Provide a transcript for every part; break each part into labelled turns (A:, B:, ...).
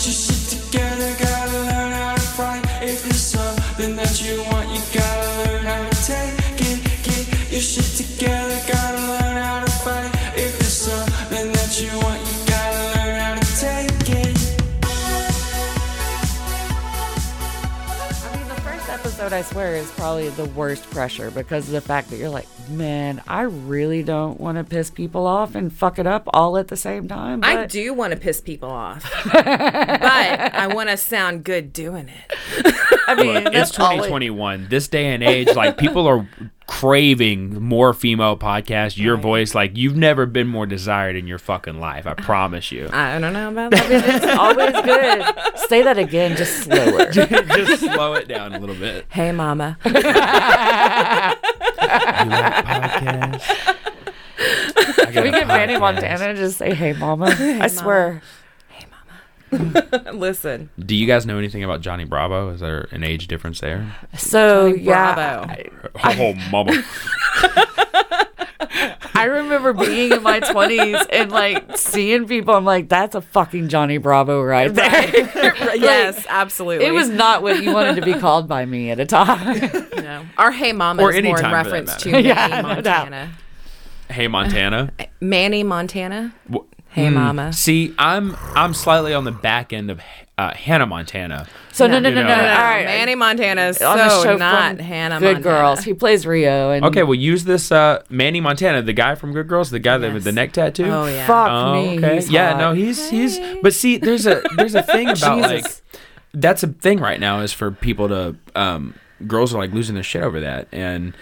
A: shit
B: I swear, is probably the worst pressure because of the fact that you're like, man, I really don't want to piss people off and fuck it up all at the same time.
C: I do want to piss people off, but I want to sound good doing it.
B: I mean,
D: Look, it's
B: that's all it-
D: 2021. This day and age, like people are craving more female podcasts. Your voice, like you've never been more desired in your fucking life. I promise you.
C: I don't know about that.
B: It's always good. Say that again, just slower.
D: Just slow it down a little bit.
C: hey, mama.
D: You like podcasts?
B: Can we get Manny. Montana to just say, hey, mama? I swear.
C: Listen,
D: Do you guys know anything about Johnny Bravo? Is there an age difference there?
B: So,
C: Johnny
B: yeah.
C: Bravo.
D: Oh, mama.
B: I remember being in my 20s and like seeing people. I'm like, that's a fucking Johnny Bravo right there.
C: yes, absolutely.
B: It was not what you wanted to be called by me at a time.
C: no. Our hey, mama
D: Or
C: is
D: any
C: more in
D: time for that
C: reference to Manny
B: Yeah, no.
C: Montana.
D: hey, Montana.
C: Manny Montana.
D: Wh-
C: Hey, mama.
D: See, I'm I'm slightly on the back end of uh, Hannah Montana.
B: So no, no,
D: You
B: no, no. no. All right.
C: Manny Montana is
B: on the
C: so
B: show
C: not
B: from
C: Hannah
B: Good
C: Montana.
B: Girls. He plays Rio. And
D: Okay, well, use this uh, Manny Montana, the guy from Good Girls, the guy that with the neck tattoo.
C: Oh yeah.
B: Fuck
D: Oh,
B: me.
D: okay.
B: he's
D: yeah,
B: hot.
D: no, he's he's. But see, there's a there's a thing about like that's a thing right now is for people to um girls are like losing their shit over that and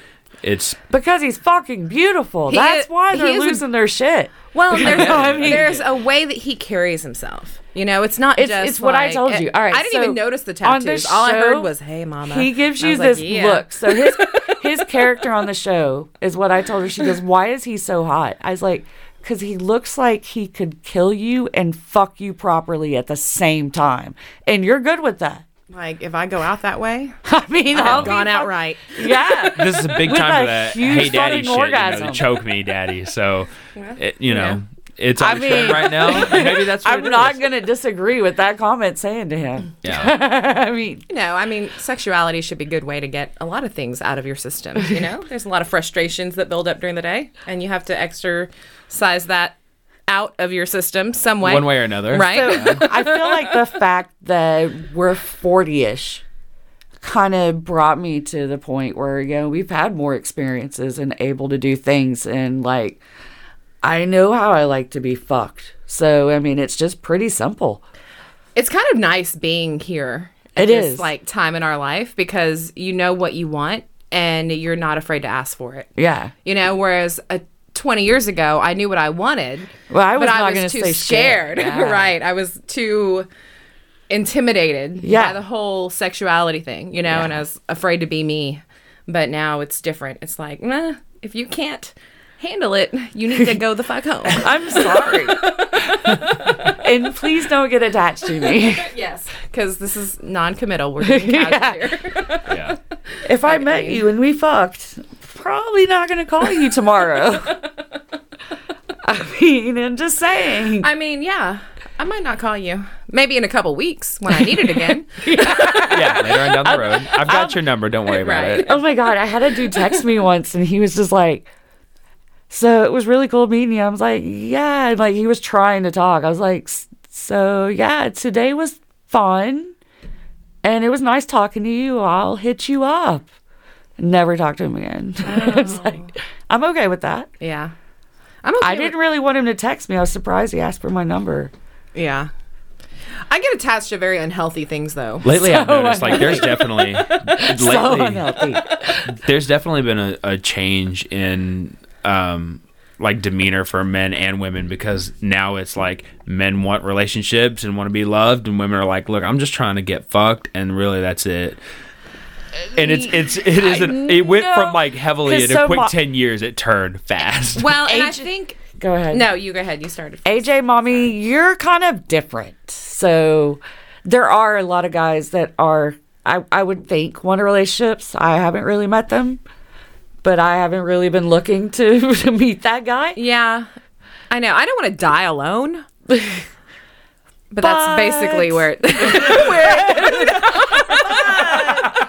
D: it's
B: because he's fucking beautiful.
C: He
B: That's
C: is-
B: why they're
C: is a-
B: losing their shit.
C: Well, there's,
B: I mean-
C: there's a way that he carries himself. You know, it's not
B: It's-
C: just
B: it's what I told you. Eh, All right,
C: I didn't
B: so
C: even notice the tattoos.
B: the
C: All I heard was "Hey, mama."
B: He gives you this
C: like, yeah.
B: look. So his his character on the show is what I told her. She goes, "Why is he so hot?" I was like, "Cause he looks like he could kill you and fuck you properly at the same time, and you're good with that."
C: Like if I go out that way,
B: I mean, I'll
C: I've gone out right.
B: Yeah.
D: this is a big
B: With
D: time
B: a
D: for that hey daddy
B: fucking
D: shit you know, to choke me daddy so it, you know it's
B: I
D: on the trend
B: mean-
D: right now maybe that's what
B: I'm
D: it
B: not
D: is.
B: gonna disagree with that comment saying to him.
D: yeah
B: I mean,
C: You know, I mean, sexuality should be a good way to get a lot of things out of your system. You know, there's a lot of frustrations that build up during the day, and you have to exercise that out of your system some way.
D: one way or another
C: right?
B: So I feel like the fact that we're 40 ish kind of brought me to the point where, you know, we've had more experiences and able to do things. And like, I know how I like to be fucked. So, I mean, it's just pretty simple.
C: it's kind of nice being here
B: It
C: this
B: is.
C: like time in our life because you know what you want and you're not afraid to ask for it.
B: Yeah.
C: You know, whereas uh, 20 years ago, I knew what I wanted.
B: Well, I was
C: but I was too
B: say
C: scared.
B: scared. Yeah.
C: right. I was too intimidated
B: Yeah.
C: by the whole sexuality thing, you know, and I was afraid to be me. But now it's different. It's like, nah, if you can't handle it, you need to go the fuck home.
B: I'm sorry. and please don't get attached to me.
C: yes. Because this is non committal. We're doing casual here.
D: yeah
B: If I met you and we fucked, probably not going to call you tomorrow. I mean, I'm just saying.
C: I mean, yeah. I might not call you. Maybe in a couple weeks when I need it again.
D: yeah later on down the road i've got your number don't worry about
C: Right.
D: it
B: Oh my god, I had a dude text me once and he was just like So it was really cool meeting you. I was like, Yeah, and like he was trying to talk. I was like, So yeah, today was fun and it was nice talking to you. I'll hit you up. Never talk to him again. it's oh. like I'm okay with that.
C: yeah. I'm okay
B: I
C: with-
B: didn't really want him to text me. I was surprised he asked for my number.
C: Yeah. I get attached to very unhealthy things though.
D: lately i've noticed like there's definitely
B: So unhealthy.
D: there's definitely been a, a change in um like demeanor for men and women because now it's like men want relationships and want to be loved and women are like look i'm just trying to get fucked and really that's it and it's it's it is an, it went
B: No,
D: from like heavily
B: 'cause
D: in a
B: so
D: quick
B: mo-
D: 10 years it turned fast
C: Well, and I
B: Age-
C: think
B: Go ahead.
C: no, you go ahead. You started.
B: AJ, mommy, you're kind of different. So there are a lot of guys that are, I, I would think, want relationships. I haven't really met them, but I haven't really been looking to, to meet that guy.
C: Yeah, I know. I don't want to die alone. But that's basically where it, where it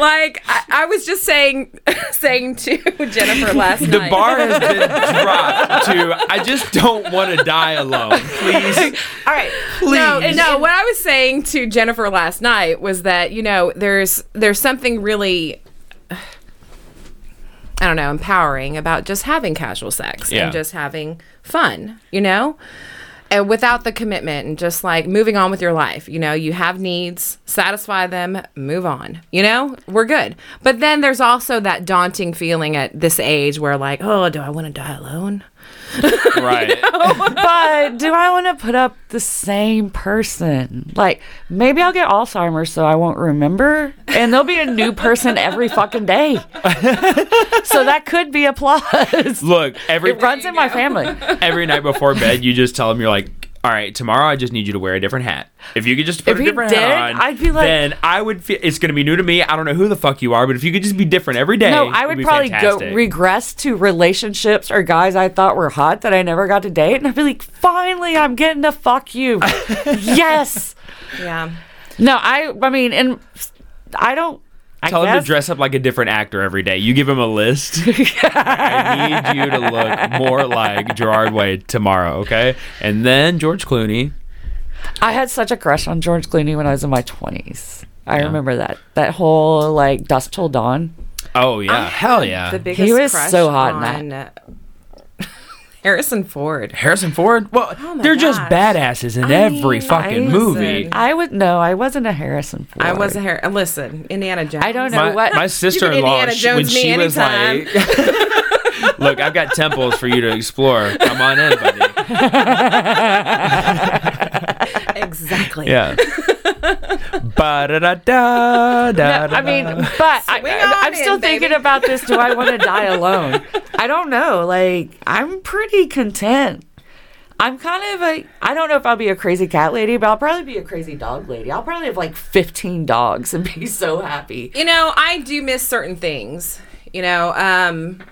C: like I, I was just saying saying to Jennifer last
D: The
C: night.
D: The bar has been dropped to I just don't want to die alone. Please.
B: All right.
C: No,
D: Please.
C: no. What I was saying to Jennifer last night was that you know there's there's something really I don't know empowering about just having casual sex
D: Yeah.
C: and just having fun, you know, and without the commitment and just like moving on with your life. You know, you have needs, satisfy them, move on. You know, we're good. But then there's also that daunting feeling at this age where like, oh, do I want to die alone?
D: Right.
B: but do I want to put up the same person? Like, maybe I'll get Alzheimer's so I won't remember, and there'll be a new person every fucking day. so that could be a plus.
D: Look, every
B: It runs in my family.
D: every night before bed, you just tell them you're like, all right, tomorrow I just need you to wear a different hat. If you could just put
B: If
D: a different
B: did,
D: hat on,
B: I'd be like-
D: then I would feel it's gonna be new to me. I don't know who the fuck you are, but if you could just be different every day,
B: No, I would
D: be
B: probably
D: fantastic.
B: go regress to relationships or guys I thought were hot that I never got to date, and I'd be like, finally, I'm getting to fuck you. yes.
C: Yeah.
B: No, I. I mean, and I don't. I
D: Tell him to dress up like a different actor every day. You give him a list. I need you to look more like Gerard Way tomorrow, okay? And then George Clooney.
B: I had such a crush on George Clooney when I was in my twenties. I remember that that whole like Dusk Till Dawn.
D: Oh yeah, hell yeah.
C: The biggest
B: was
C: crush
B: so hot in that.
C: Harrison Ford.
D: Harrison Ford. Well,
C: Oh
D: they're just badasses in
C: I
D: every
C: mean,
D: fucking
C: I-
D: movie.
B: I would no, I wasn't a Harrison Ford.
C: I was a Har- uh, listen, Indiana Jones.
B: I don't know
D: My,
B: what.
D: my sister-in-law,
C: Indiana
D: she- when
C: Jones me
D: she was
C: anytime.
D: like, "Look, I've got temples for you to explore. Come on in, buddy."
C: exactly.
D: Yeah. Ba-da-da-da, da-da-da.
B: I mean, but I,
C: Swing
B: I,
C: on
B: I'm still
C: in,
B: thinking
C: baby.
B: about this. Do I want to die alone? I don't know. Like, I'm pretty content. I'm kind of a. I don't know if I'll be a crazy cat lady, but I'll probably be a crazy dog lady. I'll probably have like 15 dogs and be so happy.
C: You know, I do miss certain things. You know, um,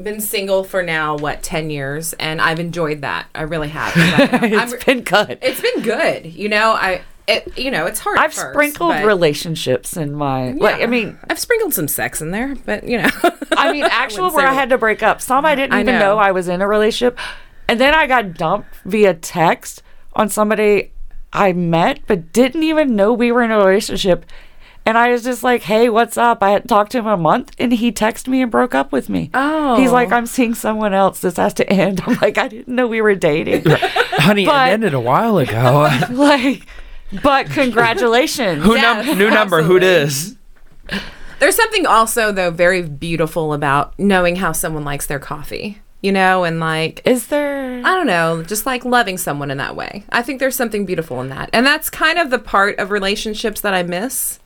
C: been single for now what ten years, and I've enjoyed that. I really have. I'm-
B: It's been good.
C: it's been good. You know, I. It, you know, it's hard.
B: I've
C: first,
B: sprinkled
C: but-
B: relationships in my. Like, I mean,
C: I've sprinkled some sex in there, but you know,
B: I mean, actual
C: wouldn't
B: where I had to break up. Some I didn't
C: I
B: even
C: know.
B: know I was in a relationship. And then I got dumped via text on somebody I met, but didn't even know we were in a relationship. And I was just like, hey, what's up? I hadn't talked to him a month and he texted me and broke up with me.
C: Oh.
B: He's like, oh. I'm seeing someone else. This has to end. I'm like, I didn't know we were dating.
D: honey,
B: but-
D: it ended a while ago.
B: like, but congratulations.
D: Who
C: Yes,
D: num- new number? Who
C: absolutely.
D: dis?
C: There's something also though very beautiful about knowing how someone likes their coffee. You know, and like
B: Is there.
C: I don't know, just like loving someone in that way. I think there's something beautiful in that. And that's kind of the part of relationships that I miss.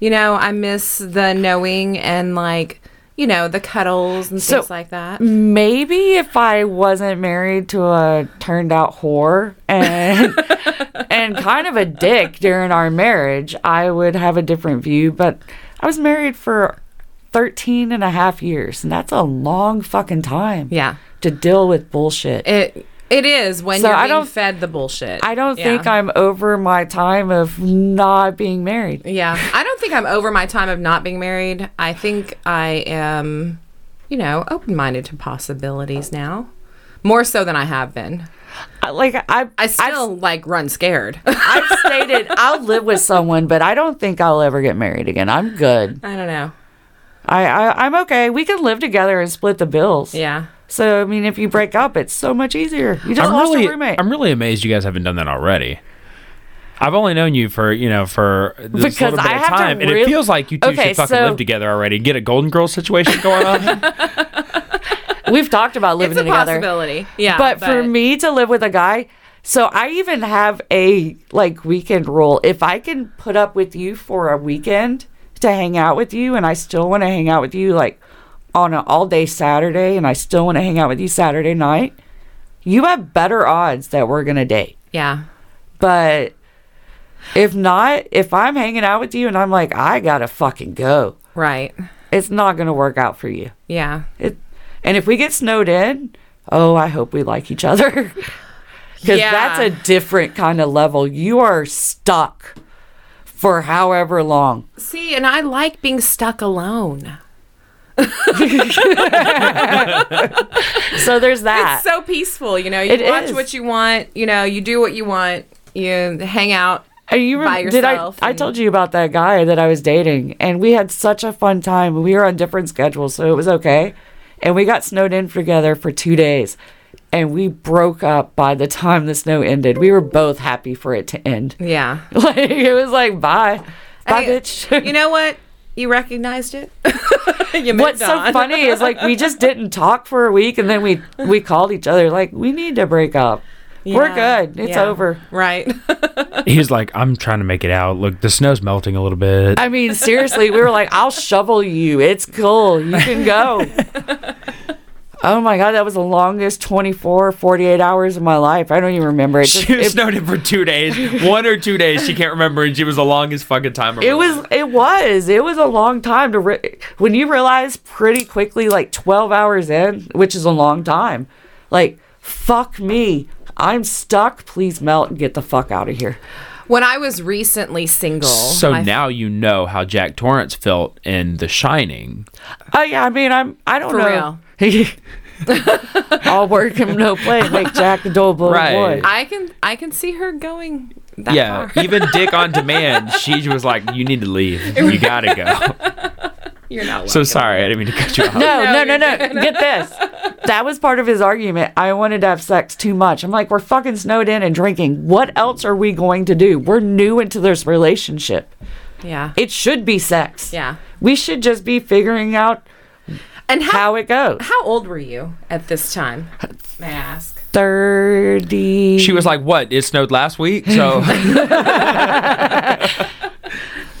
C: You know, I miss the knowing and like, you know, the cuddles and
B: So-
C: things like that.
B: maybe if I wasn't married to a turned out whore and and kind of a dick during our marriage, I would have a different view. But I was married for 13 and a half years, and that's a long fucking time
C: Yeah.
B: to deal with bullshit.
C: It it is when
B: So
C: you're
B: I
C: being
B: don't-
C: fed the bullshit.
B: I don't
C: Yeah.
B: think I'm over my time of not being married.
C: Yeah. I don't think I'm over my time of not being married. I think I am, you know, open minded to possibilities now. More so than I have been.
B: I- Like I,
C: I still like run scared.
B: I've stated I'll live with someone, but I don't think I'll ever get married again. I'm good.
C: I don't know.
B: I, I I'm okay. We can live together and split the bills.
C: Yeah.
B: So I mean, if you break up, it's so much easier. You just
D: I'm
B: lost
D: really,
B: your roommate.
D: I'm really amazed you guys haven't done that already. I've only known you for you know for this
B: Because
D: little bit
B: I
D: of
B: have to
D: time, and it feels like you two
B: Okay,
D: should fucking
B: so-
D: live together already. And get a Golden Girl situation going on.
B: We've talked about living
C: It's a
B: together.
C: possibility. Yeah.
B: but, for me to live with a guy, so I even have a like weekend rule. If I can put up with you for a weekend to hang out with you, and I still want to hang out with you like on an all day Saturday, and I still want to hang out with you Saturday night, you have better odds that we're gonna date.
C: Yeah.
B: But if not, if I'm hanging out with you and I'm like, I gotta fucking go,
C: Right.
B: it's not gonna work out for you.
C: Yeah.
B: It, and if we get snowed in, oh, I hope we like each other. Because
C: Yeah.
B: that's a different kind of level. You are stuck for however long.
C: See, and I like being stuck alone.
B: So there's that.
C: It's so peaceful, you know. You
B: It
C: watch
B: is.
C: what you want, you know, you do what you want, you hang out.
B: Are you
C: by
B: did I
C: yourself
B: I told you about that guy that I was dating and we had such a fun time. We were on different schedules, so it was okay. And we got snowed in together for 2 days. And we broke up by the time the snow ended. We were both happy for it to end.
C: Yeah.
B: Like it was like bye. Bye bitch.
C: You know what? You recognized it. you moved
B: What's so funny is like we just didn't talk for a week and then we we called each other like we need to break up. We're good. It's
C: yeah.
B: over.
C: Right.
D: He's like, I'm trying to make it out. Look, the snow's melting a little bit.
B: I mean, seriously, we were like, I'll shovel you. It's cool. You can go. Oh my God, that was the longest 24, 48 hours of my life. I don't even remember. It, just,
D: She was
B: it,
D: snowed in for two days, one or two days. She can't remember, and she was the longest fucking time.
B: it was,
D: life.
B: it was, it was a long time to, re- when you realize pretty quickly, like 12 hours in, which is a long time, like, fuck me. I'm stuck. Please melt and get the fuck out of here.
C: when I was recently single.
D: So
C: my-
D: now you know how Jack Torrance felt in The Shining.
B: Oh yeah, I mean, I'm, I don't
C: For
B: know. All work and no play make Jack a dull boy.
D: Right.
B: boy.
C: I can I can see her going that way.
D: yeah,
C: far.
D: even Dick on Demand, she was like, "You need to leave. You gotta go."
C: You're not
D: So sorry, I didn't mean to cut you off.
B: No,
C: No,
B: no, no, no. Get this. That was part of his argument. I wanted to have sex too much. I'm like, we're fucking snowed in and drinking. What else are we going to do? We're new into this relationship.
C: Yeah.
B: It should be sex.
C: Yeah.
B: We should just be figuring out
C: And how
B: how it goes.
C: how old were you at this time? May I ask?
B: 30.
D: She was like, "What? It snowed last week." So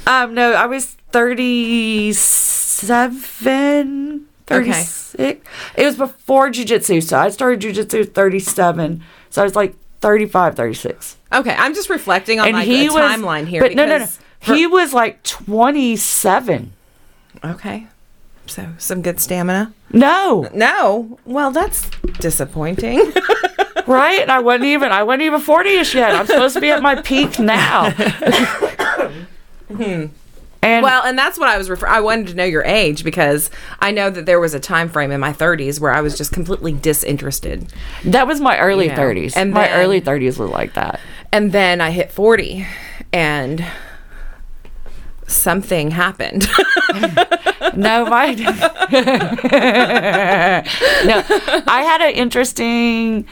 B: Um, no, I was 37, 36. It was before jujitsu. So I started jujitsu at 37. So I was like 35, 36.
C: Okay, I'm just reflecting on
B: and
C: like
B: he
C: a
B: was
C: timeline here.
B: But no, no, no.
C: because
B: He was like 27.
C: okay. So some good stamina.
B: No,
C: No. Well, that's disappointing.
B: right? And I wasn't even I wasn't even 40ish yet. I'm supposed to be at my peak now. Hmm. And
C: well, and that's what I was refer- I wanted to know your age because I know that there was a time frame in my 30s where I was just completely disinterested.
B: that was my early
C: You know,
B: 30s.
C: and
B: my
C: then-
B: early 30s was like that.
C: And then I hit 40 and something happened.
B: No, my no. I had an interesting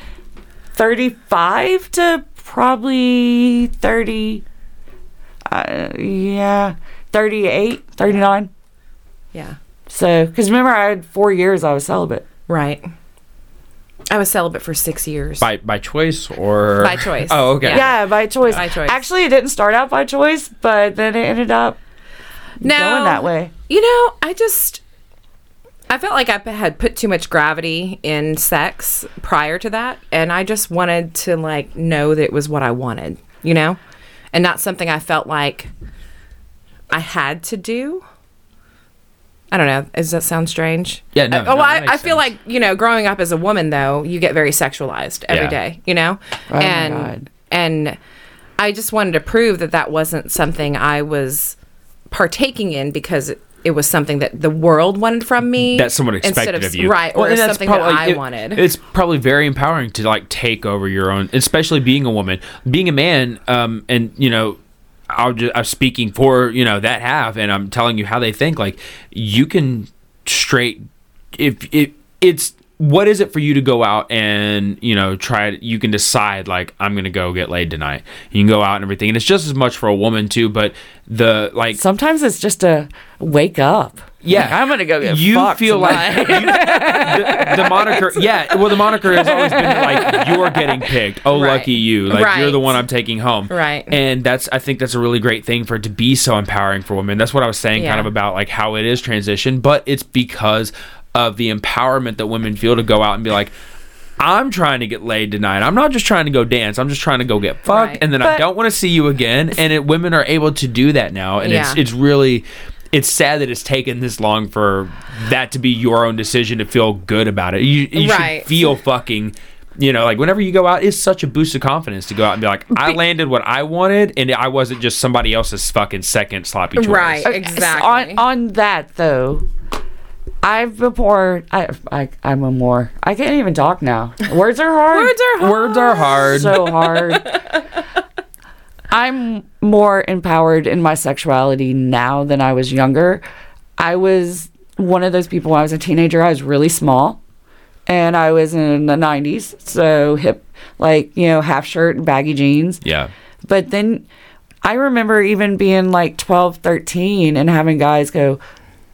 B: 35 to probably 30. Uh, yeah, 38, 39.
C: yeah.
B: So, because remember, I had four years I was celibate.
C: Right. I was celibate for 6 years.
D: by by choice or
C: By choice.
D: Oh, okay.
C: Yeah.
B: Yeah, by choice.
C: By choice.
B: Actually, it didn't start out by choice, but then it ended up
C: no,
B: going that way.
C: You know, I just I felt like I had put too much gravity in sex prior to that, and I just wanted to like know that it was what I wanted, you know, and not something I felt like I had to do. I don't know. Does that sound strange?
D: Yeah, no,
C: I, oh,
D: no,
C: I, I feel
D: sense.
C: like you know, growing up as a woman, though, you get very sexualized every
D: Yeah.
C: day. You know,
B: Oh my
C: and
B: God.
C: and I just wanted to prove that that wasn't something I was partaking in because it, it was something that the world wanted from me.
D: that someone
C: instead
D: expected of, you,
C: right? Or
D: and that's
C: something that I
D: it-
C: wanted.
D: It's probably very empowering to like take over your own, especially being a woman, being a man, um, and you know. I'll just, I'm speaking for you know that half, and I'm telling you how they think. Like you can straight if it it's what is it for you to go out and you know try you can decide like i'm gonna go get laid tonight you can go out and everything and it's just as much for a woman too but the like
B: Sometimes it's just a wake up.
D: Yeah.
B: Like, I'm gonna go get
D: you feel
B: tonight.
D: like you, the, the moniker yeah well the moniker has always been like you're getting picked oh
C: Right.
D: lucky you like you're the one i'm taking home
C: Right.
D: and that's i think that's a really great thing for it to be so empowering for women that's what i was saying kind of about like how it is transition but it's because of the empowerment that women feel to go out and be like I'm trying to get laid tonight. I'm not just trying to go dance. I'm just trying to go get fucked,
C: Right.
D: and then I don't want to see you again. And it, women are able to do that now, and it's
C: Yeah.
D: it's really it's sad that it's taken this long for that to be your own decision to feel good about it. You, you
C: Right.
D: should feel fucking you know, like whenever you go out, it's such a boost of confidence to go out and be like, I landed what I wanted, and I wasn't just somebody else's fucking second sloppy choice.
C: Right. Exactly.
B: On on that though, I've been more. I, I I'm a more. I can't even talk now. Words are hard.
C: Words are hard.
D: Words are hard.
B: so hard. I'm more empowered in my sexuality now than I was younger. I was one of those people when I was a teenager. I was really small, and I was in the '90s, so hip, like you know, half shirt and baggy jeans.
D: yeah.
B: But then I remember even being like 12, 13 and having guys go,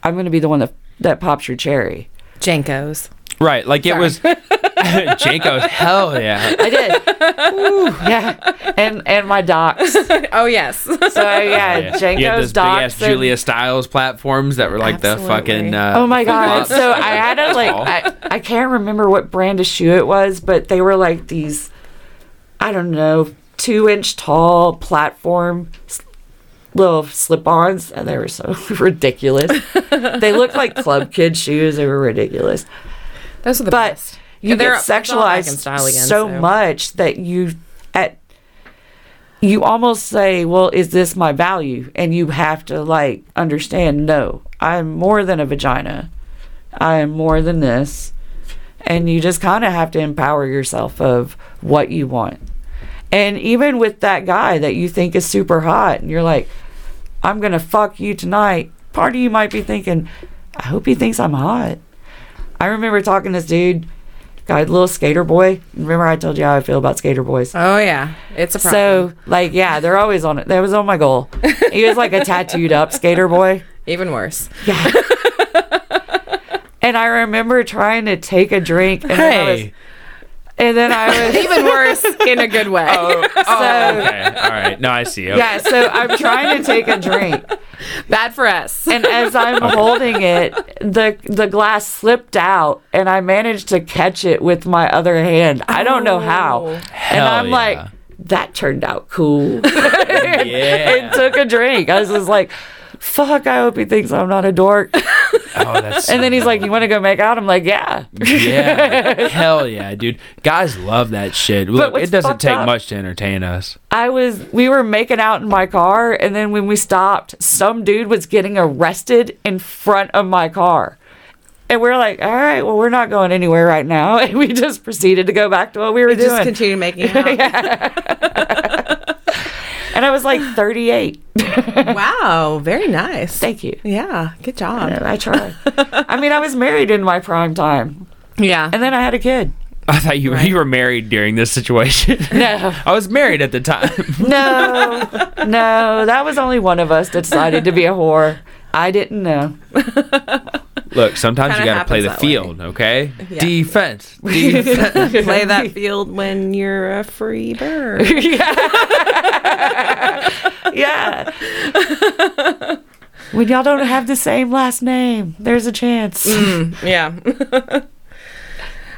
B: I'm going to be the one that, that pops your cherry.
C: JNCOs.
D: Right. Like it was JNCO's hell yeah.
B: I did. Ooh, yeah. And and my docs.
C: Oh yes.
B: So yeah,
D: You had
B: JNCO's
D: those big ass
B: docs. and-
D: Julia Stiles platforms that were like the fucking. Uh,
B: Oh my god!
D: flops.
B: So I had a like I, I can't remember what brand of shoe it was, but they were like these, I don't know, two inch tall platform s- little slip-ons, and they were so ridiculous. they looked like club kid shoes. They were ridiculous.
C: Those are the
B: But
C: best.
B: you get
C: they're all back in
B: sexualized
C: again,
B: so
C: so.
B: much that you at you almost say, "Well, is this my value?" And you have to like understand, no, I'm more than a vagina. I am more than this. And you just kind of have to empower yourself of what you want. And even with that guy that you think is super hot and you're like, "I'm going to fuck you tonight." Part of you might be thinking, "I hope he thinks I'm hot." I remember talking to this dude, guy, little skater boy. Remember I told you how I feel about skater boys.
C: Oh yeah. It's a problem.
B: So, like, yeah, they're always on it. That was on my goal. He was like a tattooed up skater boy.
C: Even worse.
B: Yeah. and I remember trying to take a drink, and then I was,
D: Hey.
B: And then I was,
C: Even worse in a good way.
D: Oh, oh,
B: so
D: okay. All right. No, I see. Okay.
B: yeah. So I'm trying to take a drink,
C: Bad for us.
B: and as I'm holding it, the the glass slipped out, and I managed to catch it with my other hand. I don't know how, oh.
D: and
B: I'm
D: yeah.
B: like, that turned out cool.
D: Yeah.
B: and took a drink. I was just like, fuck, I hope he thinks I'm not a dork.
D: Oh, that's.
B: And then he's like, you want to go make out? I'm like, yeah.
D: yeah. Hell yeah, dude. Guys love that shit. Look, it doesn't take
B: up-
D: much to entertain us.
B: I was, we were making out in my car. And then when we stopped, some dude was getting arrested in front of my car. And we're like, all right, well, we're not going anywhere right now. And we just proceeded to go back to what we were
C: Just
B: doing.
C: continue making out.
B: And I was like 38.
C: wow. Very nice.
B: Thank you.
C: yeah. Good job.
B: I tried. I mean, I was married in my prime time.
C: Yeah.
B: And then I had a kid.
D: I thought you you were married during this situation.
B: No.
D: I was married at the time.
B: No, no, that was only one of us that decided to be a whore. I didn't know.
D: Look, sometimes you got to play the
C: that way.
D: field, okay?
C: Yeah.
D: Defense. Defense.
C: Play that field when you're a free bird.
B: Yeah. When y'all don't have the same last name, there's a chance.
C: Mm, yeah.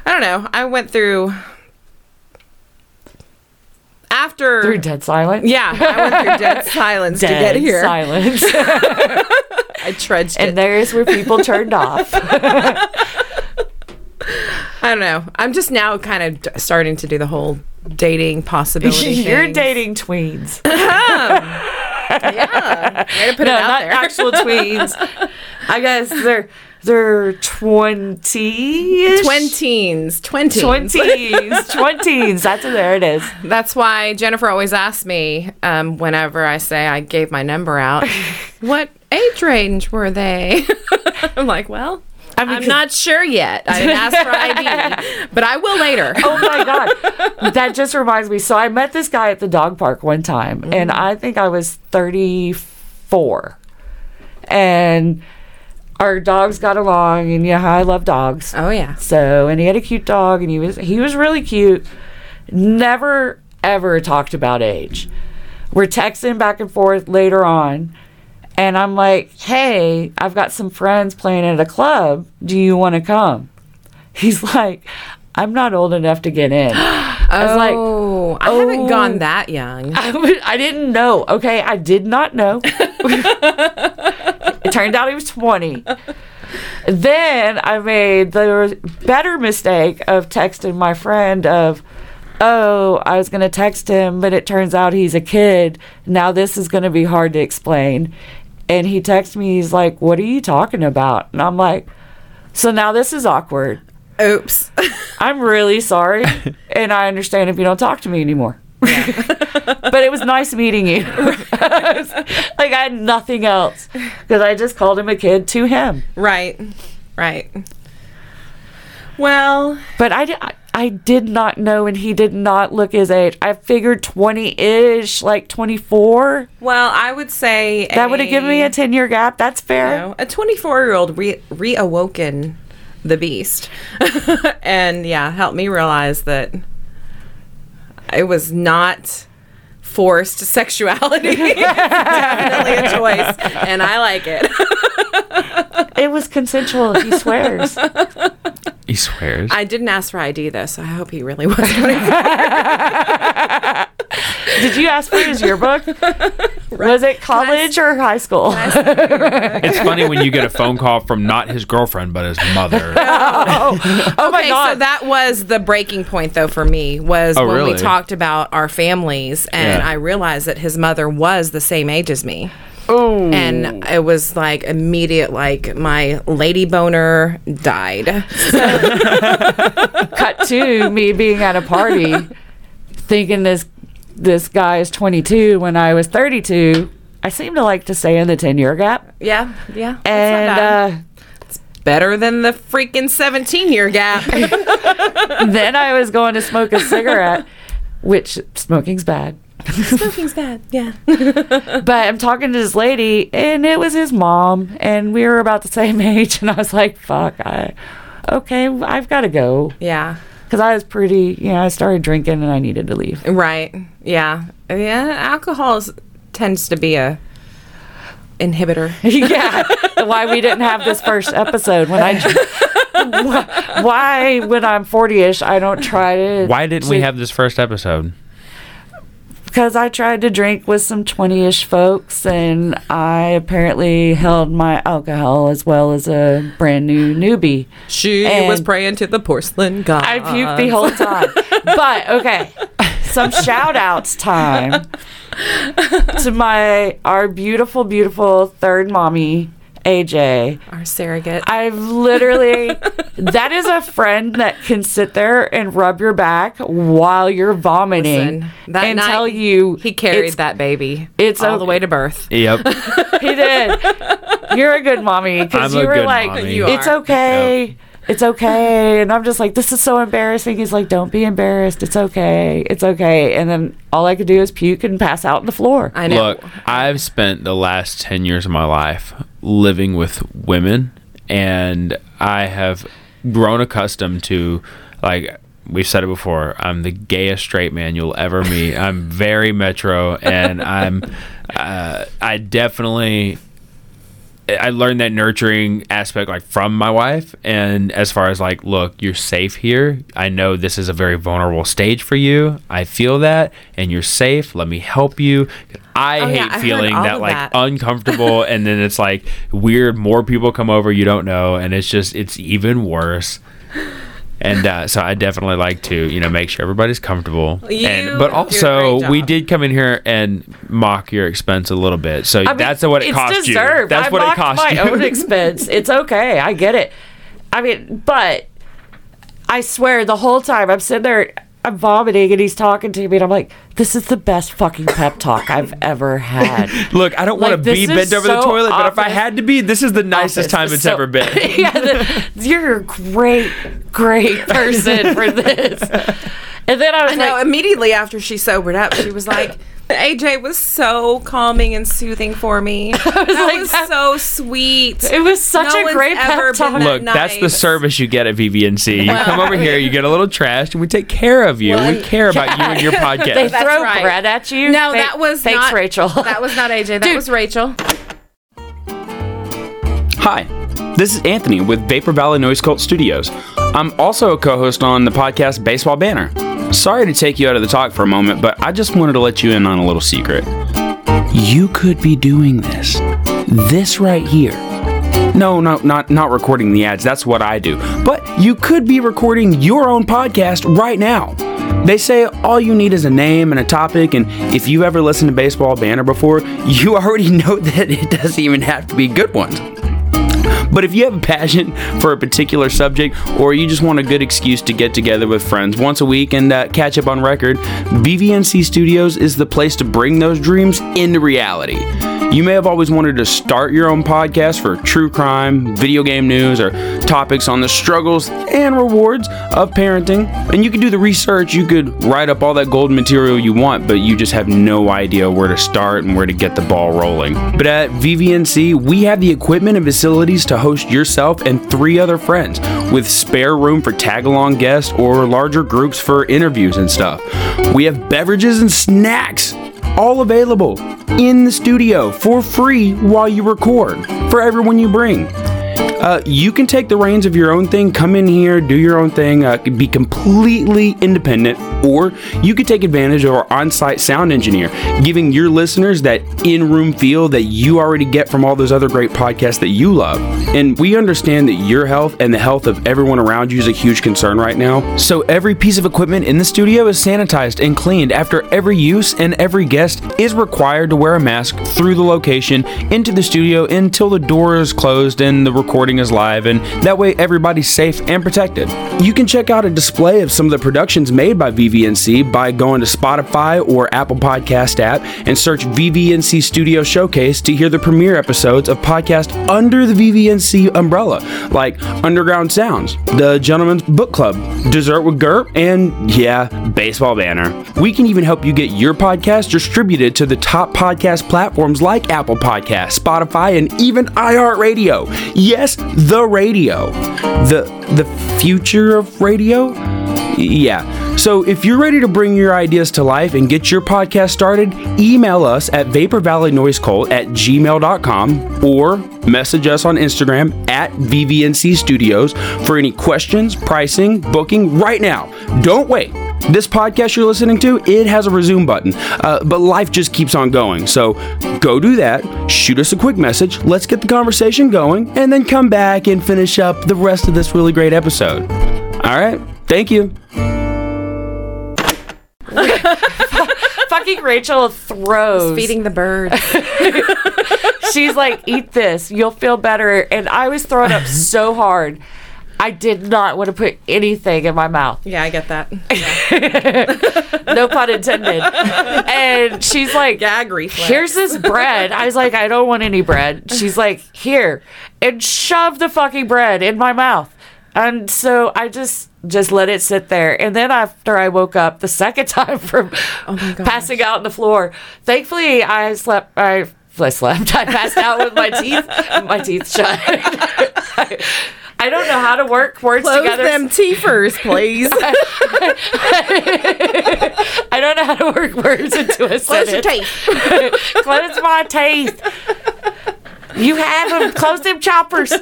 C: I don't know. I went through after
B: Through dead silence.
C: Yeah, I went through dead silence to
B: Dead
C: get here.
B: silence.
C: I trudged
B: and
C: it.
B: there's where people turned off.
C: I don't know. I'm just now kind of starting to do the whole dating possibility.
B: You're
C: things.
B: dating tweens.
C: Yeah, way to put
B: no,
C: it out
B: not
C: there.
B: actual tweens. I guess they're they're twenty.
C: Twenteens, twenteens.
B: Twenties, twenties. That's there it is.
C: That's why Jennifer always asks me um, whenever I say I gave my number out, what age range were they? I'm like, well,
B: I mean,
C: I'm not sure yet. I didn't ask for ID, but I will later.
B: Oh my god, that just reminds me. So I met this guy at the dog park one time, and I think I was thirty four, and our dogs got along, and yeah, I love dogs.
C: Oh yeah.
B: So, and he had a cute dog, and he was he was really cute. Never ever talked about age. We're texting back and forth later on, and I'm like, "Hey, I've got some friends playing at a club. Do you want to come?" He's like, "I'm not old enough to get in." I was like,
C: oh, I haven't
B: oh.
C: gone that young.
B: I, w- I didn't know. Okay, I did not know. it turned out he was 20. then I made the better mistake of texting my friend of, oh, I was going to text him, but it turns out he's a kid. Now this is going to be hard to explain. And he texts me, he's like, what are you talking about? And I'm like, so now this is awkward.
C: Oops.
B: I'm really sorry. and I understand if you don't talk to me anymore. but it was nice meeting you. like I had nothing else because I just called him a kid to him.
C: right. Right. Well,
B: But I, did, I- did not know, and he did not look his age. I figured 20 ish, like 24.
C: well, I would say
B: That would have given me a 10 year gap. That's fair.
C: know, a 24 year old re- reawoken the beast and yeah helped me realize that it was not forced sexuality definitely a choice and i like it
B: It was consensual, he swears.
D: He swears.
C: i didn't ask for id though so i hope he really was 24
B: Did you ask for his yearbook? Was it college or high school?
D: it's funny when you get a phone call from not his girlfriend but his mother.
B: Oh, oh my
C: okay,
B: God.
C: so that was the breaking point though for me was
D: Oh,
C: when we talked about our families and
D: Yeah.
C: I realized that his mother was the same age as me.
B: Oh.
C: And it was like immediate like my lady boner died.
B: cut to me being at a party thinking this this guy is 22 when I was 32. I seem to like to stay in the 10 year gap.
C: Yeah, yeah.
B: And uh,
C: better than the freaking 17 year gap.
B: then I was going to smoke a cigarette, which smoking's bad.
C: Smoking's bad. Yeah.
B: But I'm talking to this lady, and it was his mom, and we were about the same age. And I was like, fuck, I, okay, I've got to go.
C: Yeah.
B: Because I was pretty, you know, I started drinking and I needed to leave.
C: Right. Yeah. Yeah. Uh, alcohol is, tends to be a inhibitor.
B: yeah, why we didn't have this first episode when I. why- Why, when I'm 40ish, I don't try to.
D: Why didn't we have this first episode?
B: Because I tried to drink with some 20ish folks, and I apparently held my alcohol as well as a brand new newbie.
C: She
B: And-
C: was praying to the porcelain god.
B: I puked the whole time. but okay, some shout outs time to my our beautiful, beautiful third mommy, AJ.
C: Our surrogate.
B: I've literally that is a friend that can sit there and rub your back while you're vomiting
C: Listen, that
B: and
C: night,
B: tell you
C: he carried
B: it's-
C: that baby.
B: it's
C: all
B: o-
C: the way to birth.
D: Yep.
B: He did. You're a good mommy because you
D: a
B: were
D: good
B: like,
D: mommy.
B: It's
C: are.
B: okay. It's okay. And I'm just like, this is so embarrassing. He's like, don't be embarrassed. It's okay. It's okay. And then all I could do is puke and pass out on the floor.
C: I know.
D: Look, I've spent the last 10 years of my life living with women, and I have grown accustomed to, like, we've said it before, I'm the gayest straight man you'll ever meet. I'm very metro, and I'm, uh, I definitely. I learned that nurturing aspect like from my wife. And as far as like look you're safe here. I know this is a very vulnerable stage for you. I feel that. And you're safe. Let me help you. I
C: Oh,
D: hate
C: yeah, I
D: feeling that like
C: that.
D: uncomfortable. And then it's like weird more people come over you don't know. And it's just it's even worse and uh, so I definitely like to you know make sure everybody's comfortable
C: You
D: and but also we did come in here and mock your expense a little bit so
B: I mean,
D: that's what it
B: it's
D: cost you that's
B: I
D: what it
B: mocked
D: cost
B: my
D: you
B: own expense. It's okay. I get it. I mean, but I swear the whole time I'm sitting there, I'm vomiting, and he's talking to me, and I'm like, "This is the best fucking pep talk I've ever had."
D: Look, I don't want to be bent over the
B: so
D: toilet, but if I had to be, this is the nicest time it's
B: So-
D: ever been.
B: yeah, the, you're a great, great person for this. And then I was
C: I know.
B: like,
C: immediately after she sobered up, she was like, "AJ was so calming and soothing for me. that
B: like,
C: was
B: that-
C: so sweet.
B: it was such
C: No
B: a great
C: ever
B: pep talk.
C: been that
D: Look, that's the service you get at VVNC. You come over here, you get a little trashed, and we take care of you.
C: Well,
D: we care about you and your
B: they
D: podcast.
C: That's
B: throw
C: right.
B: bread at you.
C: No,
B: Thank-
C: that was
B: thanks,
C: not
B: Rachel.
C: That was not AJ. That
B: Dude.
C: was Rachel.
E: Hi, this is Anthony with Vapor Valley Noise Cult Studios. I'm also a co host on the podcast Baseball Banner. Sorry to take you out of the talk for a moment, but I just wanted to let you in on a little secret. You could be doing this. This right here. No, no, not not recording the ads. That's what I do. But you could be recording your own podcast right now. They say all you need is a name and a topic, and if you've ever listened to Baseball Banner before, you already know that it doesn't even have to be good ones. But if you have a passion for a particular subject, or you just want a good excuse to get together with friends once a week and uh, catch up on record, VVNC Studios is the place to bring those dreams into reality. You may have always wanted to start your own podcast for true crime, video game news, or topics on the struggles and rewards of parenting. And you could do the research, you could write up all that golden material you want, but you just have no idea where to start and where to get the ball rolling. But at VVNC, we have the equipment and facilities to host yourself and three other friends with spare room for tag along guests or larger groups for interviews and stuff. We have beverages and snacks all available in the studio for free while you record for everyone you bring. Uh, you can take the reins of your own thing, come in here, do your own thing, uh, be completely independent, or you could take advantage of our on site sound engineer, giving your listeners that in room feel that you already get from all those other great podcasts that you love. And we understand that your health and the health of everyone around you is a huge concern right now. So every piece of equipment in the studio is sanitized and cleaned after every use, and every guest is required to wear a mask through the location into the studio until the door is closed and the recording is live, and that way everybody's safe and protected. You can check out a display of some of the productions made by VVNC by going to Spotify or Apple Podcast app and search VVNC Studio Showcase to hear the premiere episodes of podcasts under the VVNC umbrella, like Underground Sounds, The Gentleman's Book Club, Dessert with Gert, and yeah, Baseball Banner. We can even help you get your podcast distributed to the top podcast platforms like Apple Podcasts, Spotify, and even iHeartRadio. Yes, the radio. The the future of radio? Yeah. So if you're ready to bring your ideas to life and get your podcast started, email us at vaporvalleynoisecult at gmail.com or message us on Instagram at VVNC Studios for any questions, pricing, booking right now. Don't wait. This podcast you're listening to, it has a resume button, uh, but life just keeps on going. So go do that, shoot us a quick message, let's get the conversation going, and then come back and finish up the rest of this really great episode. All right, thank you.
B: Fucking Rachel throws.
C: Feeding the birds.
B: She's like, eat this. You'll feel better. And I was throwing up so hard. I did not want to put anything in my mouth.
C: yeah, I get that.
B: No pun intended. And she's like,
C: Gag reflex.
B: here's this bread. I was like, I don't want any bread. She's like, here. And shoved the fucking bread in my mouth. And so I just just let it sit there. And then after I woke up the second time from oh passing out on the floor, thankfully I slept I I slept. I passed out with my teeth my teeth shut. I, don't know how to work words together.
C: Close
B: together.
C: them teethers, please.
B: I don't know how to work words into a
C: Close your
B: sentence.
C: teeth.
B: Close my teeth. You have them. Close them choppers.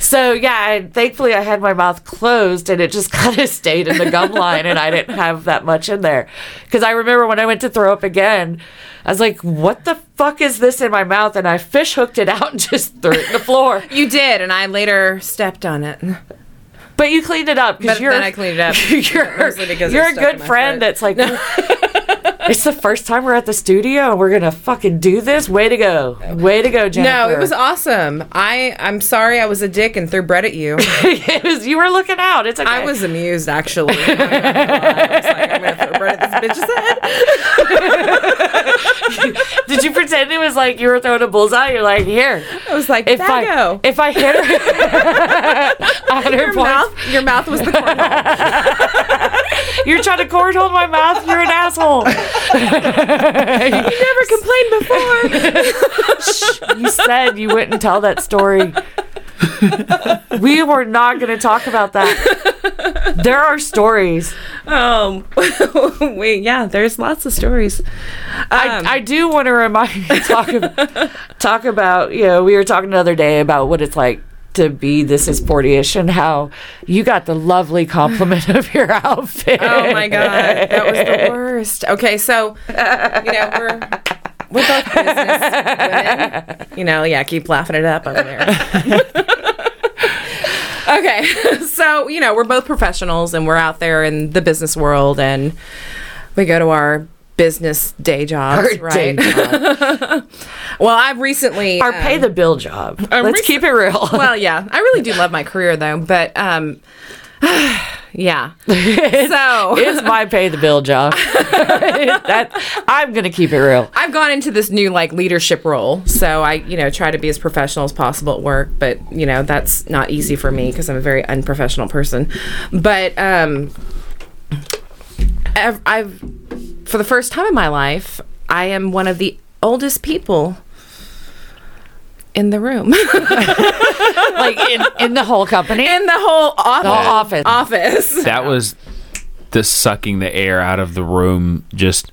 B: So yeah, I, thankfully I had my mouth closed and it just kind of stayed in the gum line and I didn't have that much in there. Because I remember when I went to throw up again, I was like, "What the fuck is this in my mouth?" And I fish hooked it out and just threw it in the floor.
C: You did, and I later stepped on it.
B: But you cleaned it up because you're
C: then I cleaned it up,
B: You're,
C: because
B: you're a good friend that's like, it's the first time we're at the studio and we're gonna fucking do this. Way to go, way to go, Jennifer.
C: No, it was awesome. I I'm sorry I was a dick and threw bread at you.
B: it was. You were looking out. It's okay.
C: I was amused actually. I'm gonna. I was like, I'm gonna throw bread at this bitch's head.
B: Did you pretend it was like you were throwing a bullseye? You're like, here.
C: I was like,
B: If I if I hit her,
C: your
B: points.
C: mouth, your mouth was the cornhole.
B: You're trying to cornhole my mouth. You're an asshole.
C: You never complained before.
B: You said you wouldn't tell that story. we were not going to talk about that. There are stories.
C: Um, wait, yeah, there's lots of stories.
B: I,
C: Um,
B: I do want to remind talk about, talk about you know we were talking the other day about what it's like to be this is 40ish and how you got the lovely compliment of your outfit.
C: Oh my god, that was the worst. Okay, so you know we're We're both business women. You know, yeah, keep laughing it up over there. okay. So, you know, we're both professionals and we're out there in the business world and we go to our business day jobs,
B: Our
C: right?
B: day job.
C: Well, I've recently
B: Our
C: um,
B: pay the bill job. Let's
C: recent-
B: keep it real.
C: well, yeah, I really do love my career though, but um yeah. So
B: it's my pay the bill job. that I'm gonna keep it real.
C: I've gone into this new like leadership role. So I, you know, try to be as professional as possible at work, but you know, that's not easy for me because I'm a very unprofessional person. But um I've, I've for the first time in my life, I am one of the oldest people in the room.
B: Like in, in the whole company.
C: in the whole office.
B: The whole office.
C: Office.
D: That was the sucking the air out of the room. Just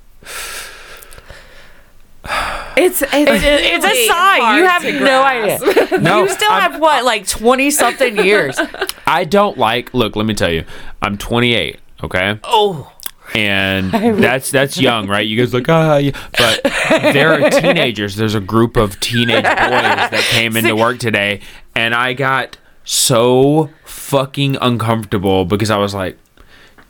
C: It's it's,
B: it's a
C: really
B: sign. You have no idea.
D: no.
B: you still
D: I'm-
B: have what, like twenty something years?
D: I don't like. Look, let me tell you. I'm 28. Okay.
B: Oh,
D: and that's that's young, right? You guys like ah, yeah. but there are teenagers. There's a group of teenage boys that came into work today, and I got so fucking uncomfortable because I was like,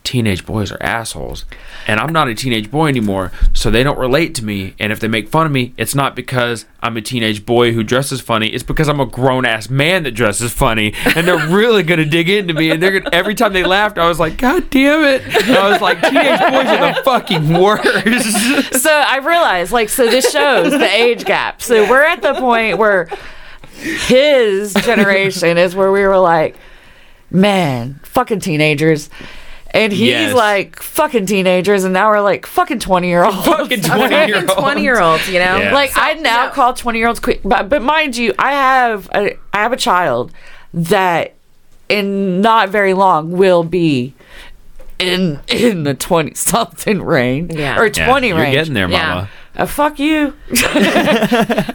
D: teenage boys are assholes, and I'm not a teenage boy anymore, so they don't relate to me. And if they make fun of me, it's not because I'm a teenage boy who dresses funny. It's because I'm a grown ass man that dresses funny, and they're really gonna dig into me. And they're gonna, every time they laughed, I was like, God damn it! And I was like, teenage boys are the fucking worst.
B: so I realized, like, so this shows the age gap. So we're at the point where his generation is where we were like, man, fucking teenagers. And he's
D: Yes.
B: like, fucking teenagers. And now we're like, fucking 20 year olds.
D: fucking twenty year olds.
C: 20 year olds, you know?
D: Yeah.
B: Like
C: So,
B: I now
C: no.
B: call twenty year olds quick, but but mind you, I have a, I have a child that in not very long will be in in the twenty something range
C: Yeah.
B: or
D: Yeah,
B: twenty
D: you're
B: range.
D: getting there,
C: Yeah.
D: mama.
B: Uh, fuck you!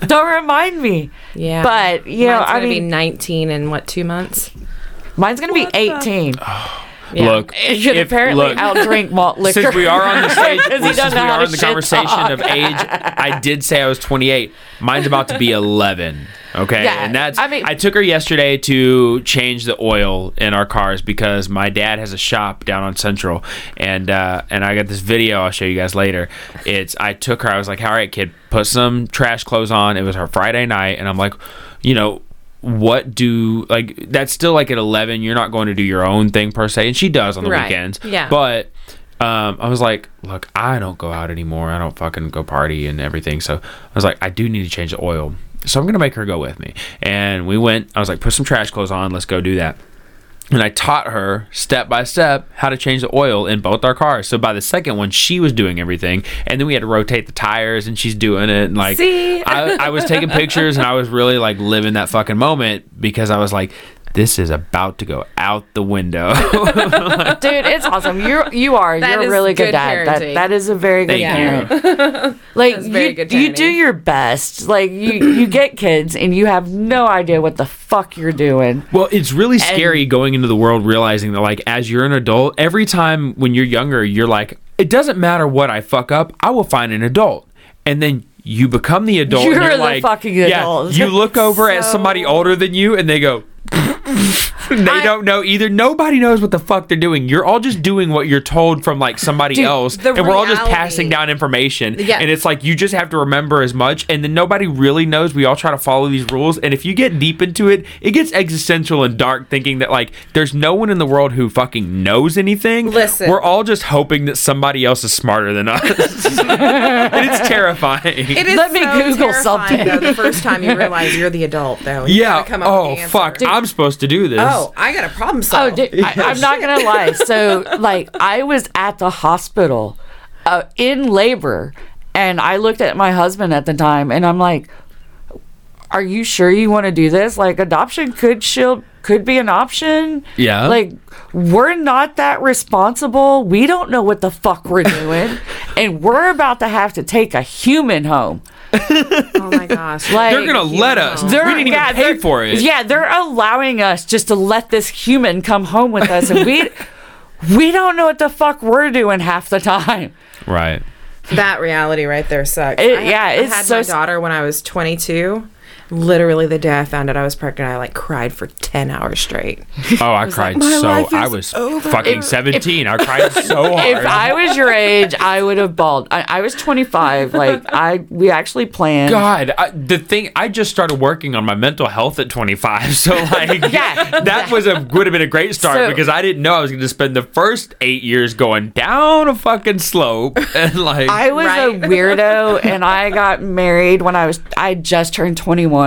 B: Don't remind me.
C: Yeah.
B: But you know,
C: Mine's
B: I
C: gonna be
B: mean,
C: 19 in what, two months?
B: mine's gonna be eighteen.
C: Yeah.
D: Look,
B: It should
D: if-
B: apparently
D: look,
B: outdrink malt liquor.
D: since we are on the stage, since we are in the conversation
B: talk.
D: of age, I did say I was 28. Mine's about to be 11. Okay,
B: Yeah,
D: and that's
B: I mean, I
D: took her yesterday to change the oil in our cars because my dad has a shop down on Central, and uh, and I got this video I'll show you guys later. It's I took her. I was like, all right, kid, put some trash clothes on. It was her Friday night, and I'm like, you know. What do like that's still like at 11 you're not going to do your own thing per se and she does on the
C: Right.
D: weekends
C: Yeah.
D: but um, I was like, look, I don't go out anymore. I don't fucking go party and everything. So I was like, I do need to change the oil. So I'm gonna make her go with me. And we went. I was like, put some trash clothes on. Let's go do that. And I taught her step by step how to change the oil in both our cars. So by the second one, she was doing everything, and then we had to rotate the tires, and she's doing it. And like,
C: See?
D: I, I was taking pictures, and I was really like living that fucking moment because I was like, this is about to go out the window.
B: Dude, it's awesome. You're you are.
C: That
B: You're a really good,
C: good
B: dad. That that is a very good
D: Thank you.
B: parent. Like
C: very
B: you,
C: good
B: you do your best. Like you you get kids and you have no idea what the fuck you're doing.
D: Well, it's really scary going into the world realizing that, like, as you're an adult, every time when you're younger, you're like, it doesn't matter what I fuck up, I will find an adult. And then you become the adult.
B: You're
D: you're
B: the
D: like,
B: fucking
D: yeah,
B: adult.
D: you look over at somebody older than you and they go, Pfft. they don't know either. Nobody knows what the fuck they're doing. You're all just doing what you're told from like somebody
B: Dude,
D: else,
C: the
D: and we're all just passing down information.
C: Yeah.
D: And it's like you just have to remember as much, and then nobody really knows. We all try to follow these rules, and if you get deep into it, it gets existential and dark, thinking that like there's no one in the world who fucking knows anything.
C: Listen.
D: we're all just hoping that somebody else is smarter than us. and it's terrifying.
C: It is
B: Let me
C: so
B: Google
C: terrifying,
B: something.
C: Though, the first time you realize you're the adult, though. you
D: yeah.
C: come up with
D: Oh
C: the answer.
D: fuck! I'm supposed to do this.
C: Oh, I got a problem
B: Oh,
C: solved.
B: dude, I, I'm not gonna lie. So, like, I was at the hospital uh, in labor, and I looked at my husband at the time, and I'm like, "Are you sure you want to do this? Like, adoption could shield could be an option.
D: Yeah.
B: Like, we're not that responsible. We don't know what the fuck we're doing, and we're about to have to take a human home.
C: Oh my gosh.
B: Like,
D: They're gonna let us.
C: know.
D: we didn't even pay for it.
B: Yeah, they're allowing us just to let this human come home with us, and we we don't know what the fuck we're doing half the time.
D: Right.
C: That reality right there sucks.
B: It-
C: I
B: yeah,
C: I
B: it's
C: had
B: so
C: my daughter when I was 22. Literally the day I found out I was pregnant, I like cried for 10 hours straight.
D: Oh, I cried
C: "My
D: so. I was
C: over."
D: fucking
B: If-
D: 17. I cried so hard.
B: If I was your age, I would have bawled. I, I was 25. Like I, we actually planned.
D: God, I, the thing I just started working on my mental health at 25, so like
B: Yeah.
D: that was a would have been a great start
B: So-
D: because I didn't know I was going to spend the first eight years going down a fucking slope and like
B: I was a weirdo, and I got married when I was. I just turned 21.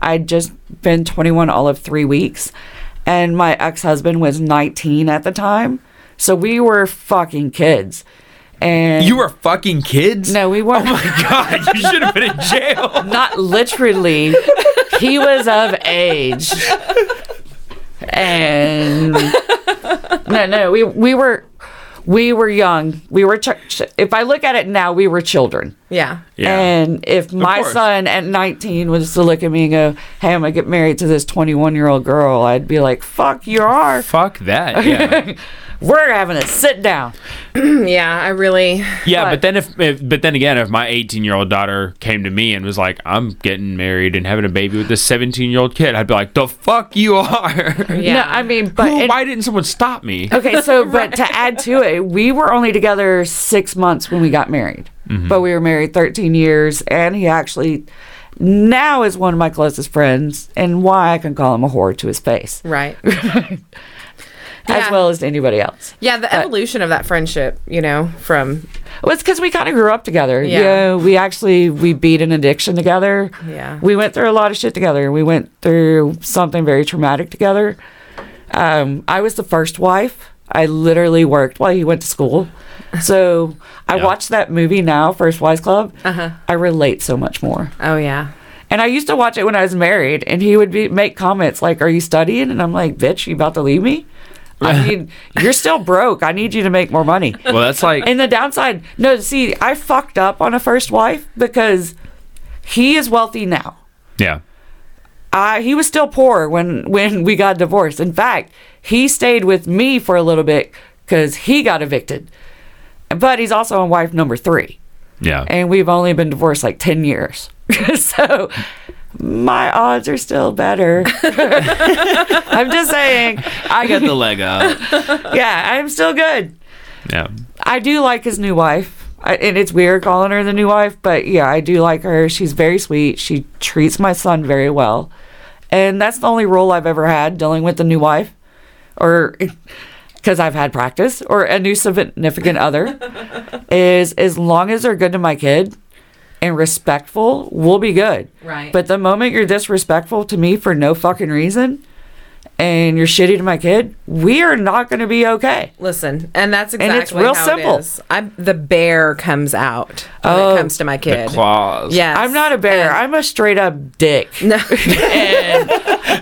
B: I'd just been 21 all of three weeks, and my ex husband was 19 at the time. So we were fucking kids, and
D: you were fucking kids.
B: no, we weren't.
D: Oh my god, you should have been in jail.
B: not literally. He was of age. And no, no, we we were we were young. We were ch- ch- if I look at it now, we were children.
C: Yeah.
D: Yeah.
B: And if my
D: course.
B: son at 19 was to look at me and go, "Hey, I'm gonna get married to this 21 year old girl," I'd be like, "Fuck, you are."
D: Fuck that. Yeah.
B: We're having a sit down.
C: Yeah, I really.
D: Yeah,
B: But-
D: but then if, if but then again, if my 18 year old daughter came to me and was like, "I'm getting married and having a baby with this 17 year old kid," I'd be like, "The fuck you are."
C: Yeah.
B: No, I mean, but
D: Who-
B: it-
D: why didn't someone stop me?
B: Okay, so but to add to it, we were only together six months when we got married, but we were married 13 years, and he actually now is one of my closest friends, and why I can call him a whore to his face,
C: Right.
B: as
C: Yeah.
B: well as anybody else.
C: Yeah, the evolution of that friendship, you know, from.
B: Well, it's because we kind of grew up together.
C: Yeah.
B: Yeah, we actually we beat an addiction together.
C: Yeah.
B: we went through a lot of shit together. We went through something very traumatic together. Um, I was the first wife. I literally worked while he went to school. So I
D: Yeah.
B: watched that movie now, First Wives Club.
C: Uh-huh.
B: I relate so much more.
C: Oh, yeah.
B: And I used to watch it when I was married, and he would be make comments like, "Are you studying?" And I'm like, "Bitch, you about to leave me?" I mean, you're still broke. I need you to make more money.
D: Well, that's like
B: And the downside, no, see, I fucked up on a first wife because he is wealthy now.
D: yeah.
B: I he was still poor when when we got divorced. In fact, he stayed with me for a little bit because he got evicted. But he's also on wife number three,
D: Yeah.
B: and we've only been divorced like ten years. so my odds are still better. I'm just saying.
D: I got the leg up.
B: Yeah, I'm still good.
D: Yeah.
B: I do like his new wife. I, and it's weird calling her the new wife, but yeah, I do like her. She's very sweet. She treats my son very well. And that's the only role I've ever had dealing with the new wife or because I've had practice or a new significant other is as long as they're good to my kid and respectful, we'll be good.
C: Right.
B: But the moment you're disrespectful to me for no fucking reason and you're shitty to my kid, we are not going to be okay.
C: Listen, and that's exactly and
B: it's real
C: how
B: simple.
C: It is. I'm, the bear comes out when
B: Oh,
C: it comes to my kid.
D: Claws.
C: Yes.
B: I'm not a bear. I'm a straight up dick.
C: No.
B: and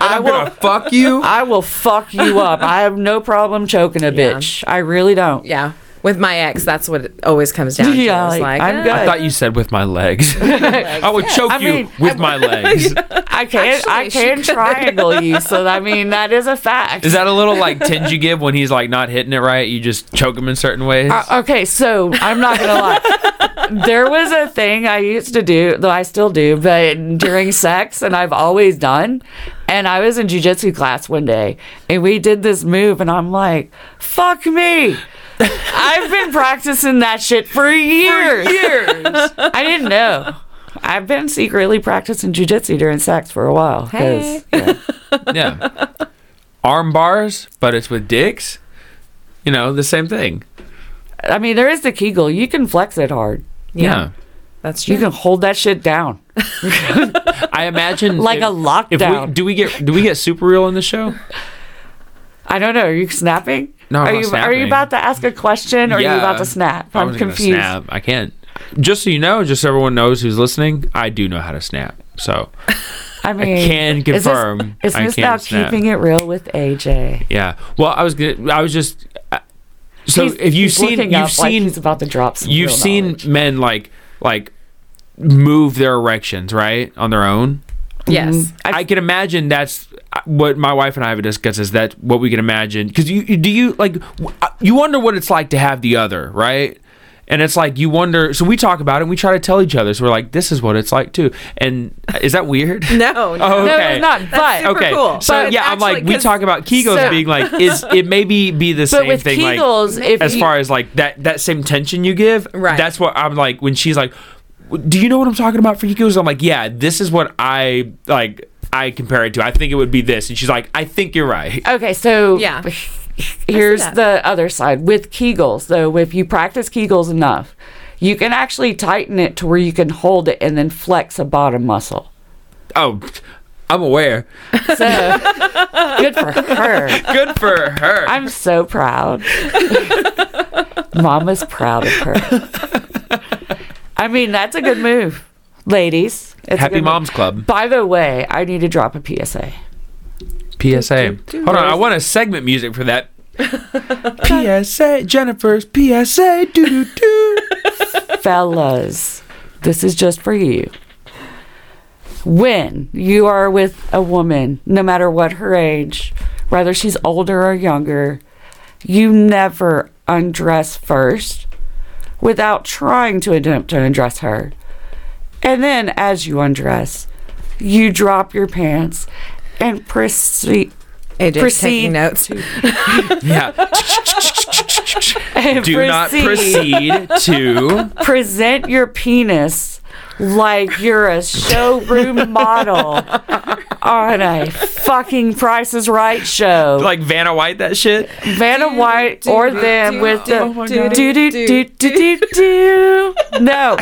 B: I
D: I'm
B: will
D: gonna fuck you.
B: I will fuck you up. I have no problem choking a
C: Yeah.
B: bitch. I really don't.
C: yeah. With my ex, that's what it always comes down to.
B: Yeah,
C: It's
B: like,
C: like,
B: I'm
C: eh,
B: good.
D: I thought you said with my legs. I would choke
B: I
D: you
B: mean,
D: with my legs.
B: I can I
C: Actually,
B: can
C: could.
B: triangle you. So I mean that is a fact.
D: Is that a little like tinge you give when he's like not hitting it right? You just choke him in certain ways.
B: Uh, okay, so I'm not gonna lie. There was a thing I used to do, though I still do, but during sex, and I've always done. And I was in jujitsu class one day, and we did this move, and I'm like, "Fuck me." I've been practicing that shit for years. years. I didn't know. I've been secretly practicing jujitsu during sex for a while.
C: Hey.
B: yeah.
D: yeah. Arm bars, but it's with dicks. You know, the same thing.
B: I mean, there is the Kegel. You can flex it hard.
D: Yeah.
C: That's true.
B: You can hold that shit down.
D: I imagine
B: Like
D: if-
B: a
D: If we,
B: lockdown.
D: do we get do we get super real in the show?
B: I don't know. Are you snapping?
D: No,
B: are
D: not
B: you are you about to ask a question or are you about to snap?
D: I
B: I'm
D: was
B: confused.
D: Snap. I can't. Just so you know, just so everyone knows who's listening, I do know how to snap. So
B: I mean, I
D: can
B: is this-
D: confirm
B: Is
D: I
B: this
D: can
B: now
D: snap.
B: keeping it real with AJ?
D: yeah. Well, I was gonna. I was just. uh, So
B: He's-
D: if you've
B: he's
D: seen, you've
B: up like
D: seen,
B: he's about to drop
D: you've
B: real
D: seen
B: knowledge.
D: men like like move their erections right on their own.
C: yes.
D: I, can imagine that's what my wife and I have discussed. Is that what we can imagine? Because you you- do you like uh, you wonder what it's like to have the other right, And it's like you wonder. So we talk about it. and We try to tell each other. So we're like, "This is what it's like too." And is that weird?
C: No, no.
D: Oh,
B: No,
D: okay.
B: it's not. But
C: super
D: okay.
C: cool.
D: So
C: But
D: yeah, I'm like we talk about Kegels
B: So-
D: being like is it maybe be the
B: but
D: same
B: with
D: thing
B: Kegels,
D: like
B: if
D: as
B: you,
D: far as like that that same tension you give.
C: Right.
D: That's what I'm like when she's like, "Do you know what I'm talking about for Kegels?" I'm like, "Yeah, this is what I like." I compare it to. I think it would be this, and she's like, "I think you're right."
B: Okay, so
C: Yeah.
B: here's the other side with Kegels. Though, if you practice Kegels enough, you can actually tighten it to where you can hold it and then flex a bottom muscle.
D: Oh, I'm aware.
B: So good for her.
D: Good for her.
B: I'm so proud. Mama's proud of her. I mean, that's a good move, ladies. It's
D: Happy
B: good move.
D: Moms Club.
B: By the way, I need to drop a PSA.
D: PSA. Hold on, I want a segment music for that. PSA. Jennifer's PSA. Doo doo doo.
B: Fellas, this is just for you. When you are with a woman, no matter what her age, whether she's older or younger, you never undress first without trying to attempt to undress her. And then as you undress, you drop your pants and proceed
C: AJ's
B: proceed
C: taking notes.
D: Yeah.
B: and
D: Do not proceed to.
B: present your penis like you're a showroom model on a fucking Price is Right show.
D: Like Vanna White that shit.
B: Vanna White or them with the
C: Oh my
B: do do do do do do. No,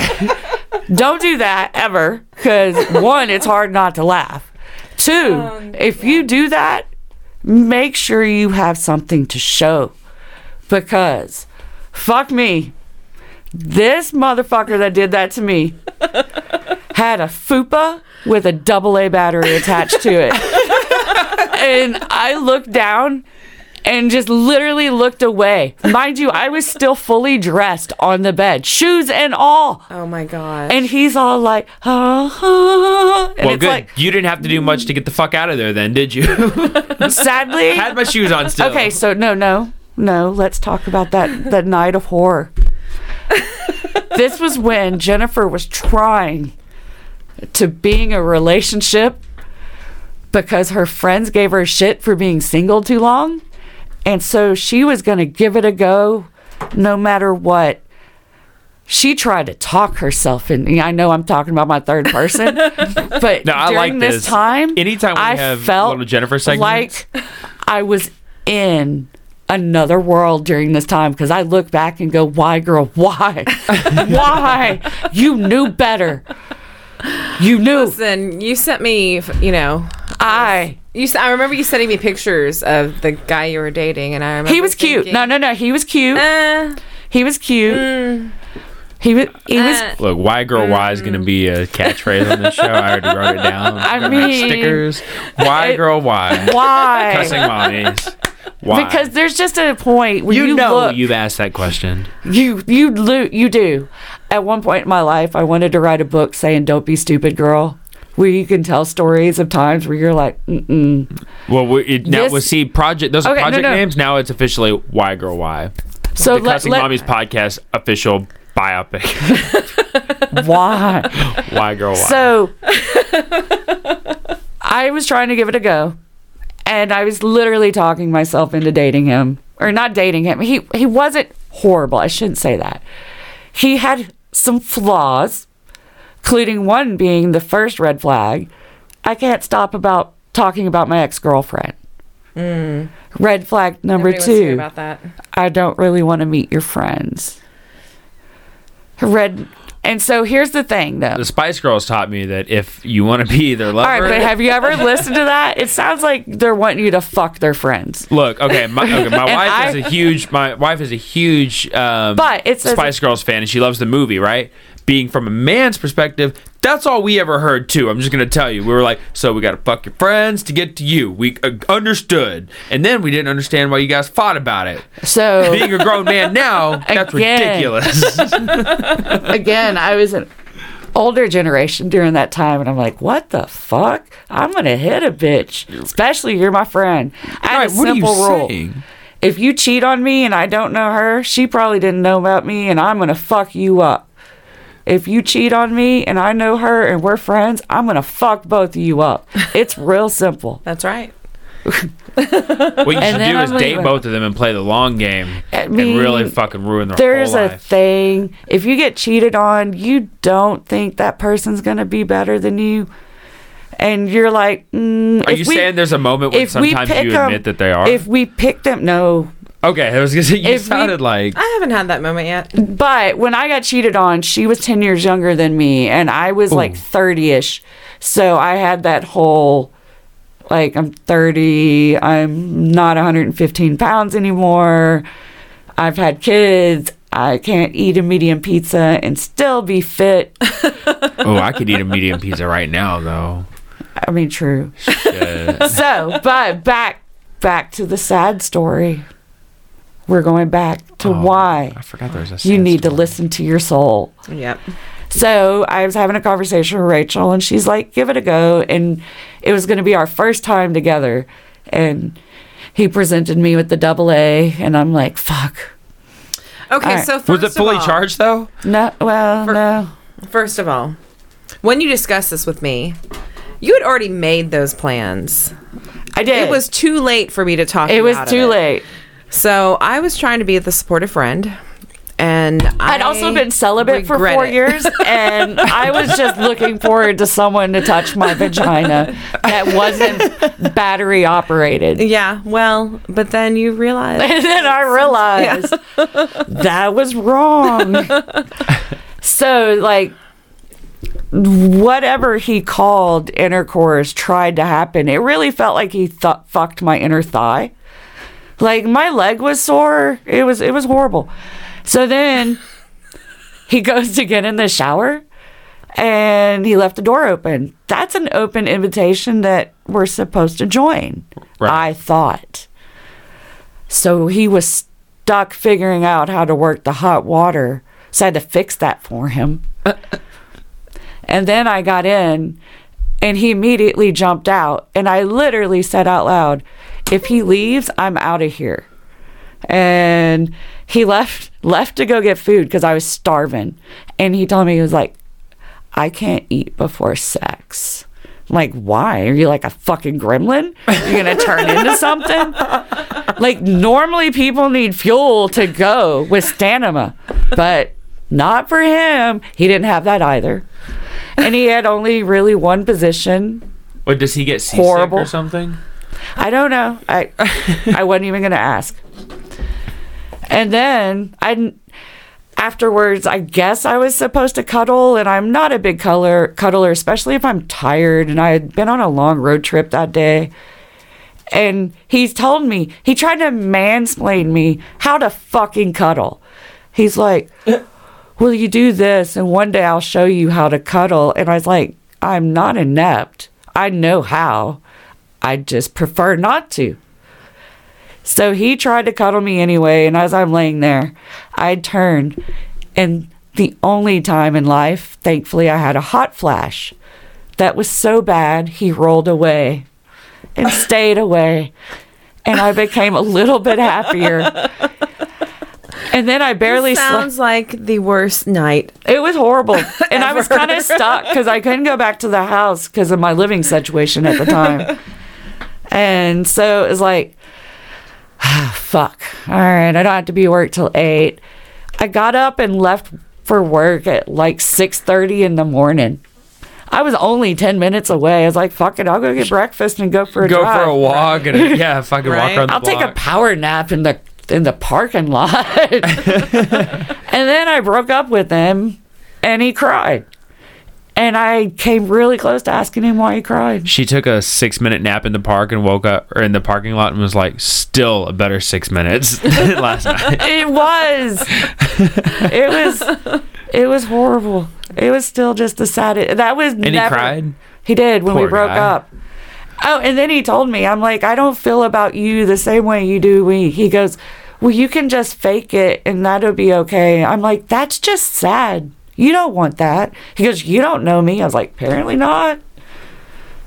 B: don't do that ever. Because one, it's hard not to laugh. Two, um, if you do that, make sure you have something to show. Because fuck me, this motherfucker that did that to me had a fupa with a double A battery attached to it. and I looked down and just literally looked away. Mind you, I was still fully dressed on the bed, shoes and all.
C: Oh my god.
B: And he's all like, ah, ah. And
D: Well,
B: it's
D: good.
B: like,
D: you didn't have to do much to get the fuck out of there, then, did you?
B: sadly.
D: I had my shoes on still.
B: Okay, so no, no, no. Let's talk about that that night of horror. This was when Jennifer was trying to being a relationship because her friends gave her shit for being single too long, and so she was going to give it a go, no matter what. She tried to talk herself in. I know I'm talking about my third person, but
D: No, I
B: during
D: like
B: this
D: this.
B: time,
D: Anytime we
B: I
D: have
B: felt
D: Jennifer segments.
B: like I was in another world during this time because I look back and go, "Why, girl? Why? why? You knew better. You knew."
C: Listen, you sent me, you know,
B: I.
C: you. s- I remember you sending me pictures of the guy you were dating, and I remember
B: He was cute. No, no, no. He was cute.
C: Uh,
B: He was cute. He was. He was.
C: uh,
D: Look, why girl why is gonna be a catchphrase on this show. I already wrote it down.
B: I mean,
D: stickers. Why
B: it-
D: girl why?
B: Why?
D: Cussing mommies. Why?
B: Because there's just a point where you,
D: you know
B: look,
D: you've asked that question.
B: You you lo- you do. At one point in my life, I wanted to write a book saying "Don't be stupid, girl," where you can tell stories of times where you're like, Mm-mm.
D: Well, we, it, now
B: This-
D: we see project those are
B: Okay, no,
D: project
B: no.
D: names. Now it's officially Why Girl Why.
B: so
D: The
B: let,
D: Cussing
B: let
D: Mommies podcast official biopic.
B: why?
D: Why Girl Why?
B: So I was trying to give it a go, and I was literally talking myself into dating him, or not dating him. He he wasn't horrible. I shouldn't say that. He had some flaws, including one being the first red flag. I can't stop about talking about my ex girlfriend. Mm. Red flag number
C: nobody wants to hear
B: two.
C: about that.
B: I don't really want to meet your friends. Red, and so here's the thing, though.
D: the Spice Girls taught me that if you want to be their lover,
B: All right, but have you ever listened to that? It sounds like they're wanting you to fuck their friends.
D: Look, okay, my, okay, my wife
B: I-
D: is a huge my wife is a huge um,
B: But it's
D: Spice Girls fan, and she loves the movie. Right, being from a man's perspective, that's all we ever heard too. I'm just gonna tell you, we were like, so we got to fuck your friends to get to you. We uh, understood, and then we didn't understand why you guys fought about it.
B: So
D: Being a grown man now, that's
B: Again.
D: ridiculous.
B: again, I was an older generation during that time, and I'm like, what the fuck? I'm gonna hit a bitch, especially you're my friend. I had
D: right,
B: a
D: what are you
B: simple rule.
D: saying?
B: if you cheat on me and I don't know her, she probably didn't know about me and I'm going to fuck you up. If you cheat on me and I know her and we're friends, I'm going to fuck both of you up. It's real simple.
C: That's right.
D: What you should do is
B: I'm
D: date both of them and play the long game
B: I mean,
D: and really fucking ruin their
B: There's
D: whole
B: a
D: life.
B: thing. If you get cheated on, you don't think that person's going to be better than you. And you're like, mm,
D: Are you
B: we-
D: saying there's a moment when sometimes
B: you
D: you
B: 'em-
D: admit that they are?
B: If we pick them, no.
D: Okay, I was gonna say you
B: if we-
D: sounded like
C: I haven't had that moment yet.
B: But when I got cheated on, she was 10 years younger than me, and I was like 30 ish. So I had that whole, like, I'm 30, I'm not 115 pounds anymore, I've had kids. I can't eat a medium pizza and still be fit.
D: oh, I could eat a medium pizza right now though.
B: I mean, true.
D: Shit.
B: So, but back back to the sad story. We're going back to
D: Oh,
B: why
D: I forgot there was a.
B: you need to
D: story.
B: listen to your soul.
C: Yep.
B: So I was having a conversation with Rachel, and she's like, "Give it a go." And it was going to be our first time together, and he presented me with the double A, and I'm like, "Fuck,
C: Okay,
B: Alright.
C: so first
D: Was it
C: of
D: fully
C: all-
D: charged though?
B: no, well, no."
C: First of all, when you discussed this with me, you had already made those plans.
B: I did.
C: It was too late for me to talk.
B: It
C: you
B: was
C: out of
B: too
C: it.
B: late.
C: So I was trying to be the supportive friend, and
B: I'd
C: I
B: also been celibate for four
C: it.
B: years, and I was just looking forward to someone to touch my vagina that wasn't battery operated.
C: Yeah, well, but then you realize
B: And then I realized that was wrong. so, like, whatever he called intercourse tried to happen, it really felt like he th- fucked my inner thigh. Like my leg was sore. It was it was horrible. So then he goes to get in the shower and he left the door open. That's an open invitation that we're supposed to join.
D: Right.
B: I thought. So he was stuck figuring out how to work the hot water. So I had to fix that for him. and then I got in and he immediately jumped out. And I literally said out loud, if he leaves, I'm out of here. And he left left to go get food because I was starving. And he told me he was like, I can't eat before sex. I'm like, why? Are you like a fucking gremlin? You're gonna turn into something? Like normally people need fuel to go with stamina, but not for him. He didn't have that either. And he had only really one position.
D: What does he get seasick
B: Horrible.
D: or something?
B: I don't know. I I wasn't even gonna ask. And then I afterwards, I guess I was supposed to cuddle, and I'm not a big color cuddler, especially if I'm tired. And I had been on a long road trip that day. And he's told me he tried to mansplain me how to fucking cuddle. He's like, "Will you do this, and one day I'll show you how to cuddle." And I was like, "I'm not inept. I know how. I just prefer not to." So he tried to cuddle me anyway, and as I'm laying there, I turned, and the only time in life, thankfully, I had a hot flash. That was so bad, he rolled away and stayed away, and I became a little bit happier. And then I barely
C: sounds like the worst night.
B: It was horrible. And I was kind of stuck because I couldn't go back to the house because of my living situation at the time. and so it was like, ah, fuck. All right, I don't have to be at work till 8. I got up and left for work at like 6.30 in the morning. I was only 10 minutes away. I was like, fuck it, I'll go get breakfast and go for a
D: Go
B: drive.
D: for a walk and yeah, fucking
C: Right.
D: walk around the
B: I'll take a power nap in the in the parking lot. and then I broke up with him and he cried. And I came really close to asking him why he cried.
D: She took a six minute nap in the park and woke up or in the parking lot and was like, still a better six minutes than last night.
B: It was it was it was horrible. It was still just the saddest that was
D: And he
B: never,
D: cried?
B: He did when we broke
D: guy.
B: up. Oh, and then he told me, I'm like, I don't feel about you the same way you do me. He goes, Well, you can just fake it and that'll be okay. I'm like, That's just sad. You don't want that. He goes, You don't know me. I was like, Apparently not.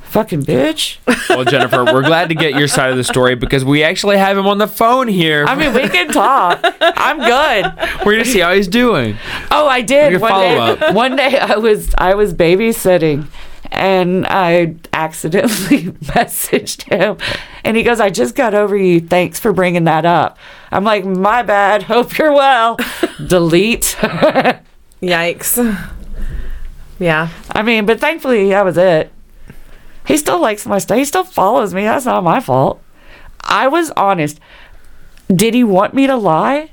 B: Fucking bitch.
D: Well, Jennifer, we're glad to get your side of the story because we actually have him on the phone here.
B: I mean, we can talk. I'm good.
D: we're gonna see how he's doing.
B: Oh, I did. One day,
D: follow-up.
B: one day I was I was babysitting and I accidentally messaged him and he goes, I just got over you. Thanks for bringing that up. I'm like, my bad. Hope you're well. Delete.
C: Yikes. Yeah.
B: I mean, but thankfully that was it. He still likes my stuff. He still follows me. That's not my fault. I was honest. Did he want me to lie?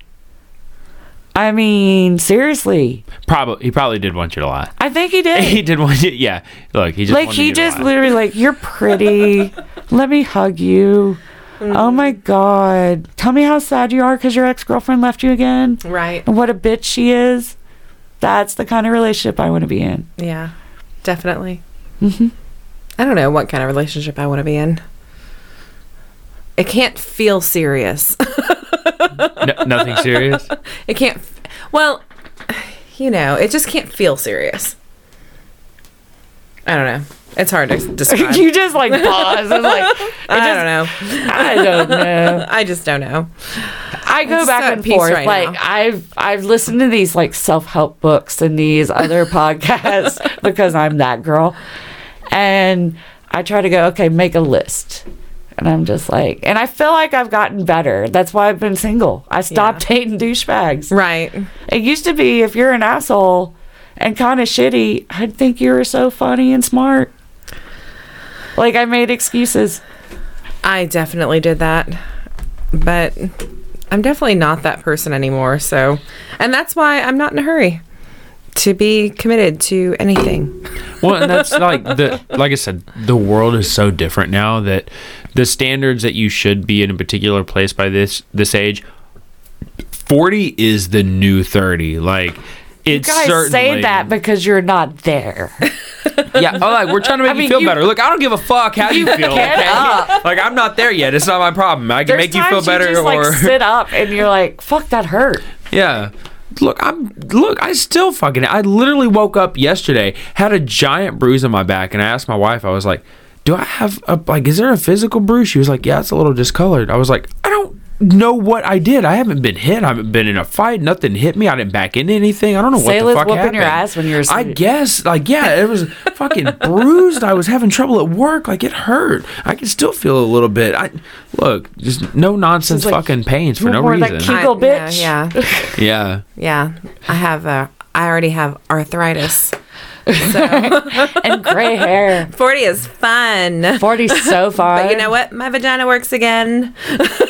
B: I mean, seriously.
D: Probably he probably did want you to lie.
B: I think he did.
D: He did want you. Yeah. Look, he just
B: like he
D: you to
B: just
D: lie.
B: literally like you're pretty let me hug you mm-hmm. oh my god tell me how sad you are because your ex-girlfriend left you again
C: Right.
B: and what a bitch she is that's the kind of relationship i want to be in
C: Yeah. Definitely. Mm-hmm. I don't know what kind of relationship I want to be in. It can't feel serious.
D: No- nothing serious.
C: It can't. f- Well, you know, it just can't feel serious. I don't know. It's hard to describe.
B: you just like pause and like it
C: I
B: just-
C: don't know.
B: i don't know
C: I just don't know.
B: i go
C: It's
B: back and forth
C: right
B: like
C: now.
B: i've i've listened to these like self-help books and these other podcasts because i'm that girl and I try to go, okay, make a list. And I'm just like, and I feel like I've gotten better. That's why I've been single. I stopped hating douchebags.
C: Right.
B: It used to be if you're an asshole and kind of shitty, I'd think you were so funny and smart. Like I made excuses.
C: I definitely did that. But I'm definitely not that person anymore. So, and that's why I'm not in a hurry to be committed to anything.
D: Well, and that's like the like I said, the world is so different now that the standards that you should be in a particular place by this this age, forty is the new thirty. Like it's
B: You guys
D: certainly
B: say that because you're not there.
D: yeah. Oh, like we're trying to make you
B: mean,
D: feel
B: you-
D: better. Look, I don't give a fuck how you, feel.
B: get
D: okay?
B: up.
D: Like I'm not there yet. It's not my problem. I can
B: There's
D: make you feel
B: times
D: better,
B: just,
D: or
B: like sit up and you're like, fuck, that hurt.
D: Yeah. Look, I'm look, I still fucking I literally woke up yesterday, had a giant bruise on my back, and I asked my wife, I was like, Do I have a like is there a physical bruise? She was like, Yeah, it's a little discolored. I was like, I don't know what I did. I haven't been hit. I haven't been in a fight. Nothing hit me. I didn't back into anything. I don't know what the fuck
B: whooping
D: happened.
B: your ass when you were
D: I guess, like, yeah, it was fucking bruised. I was having trouble at work. Like, it hurt. I can still feel a little bit. I look, just no nonsense
B: like,
D: fucking pains for
B: you
D: no
B: wore that
D: reason.
B: key- Kegel
C: I-
B: bitch.
C: Yeah, yeah,
D: yeah.
C: yeah. I have. a. I already have arthritis.
B: And gray hair.
C: Forty is fun.
B: 40 so fun.
C: But you know what? My vagina works again.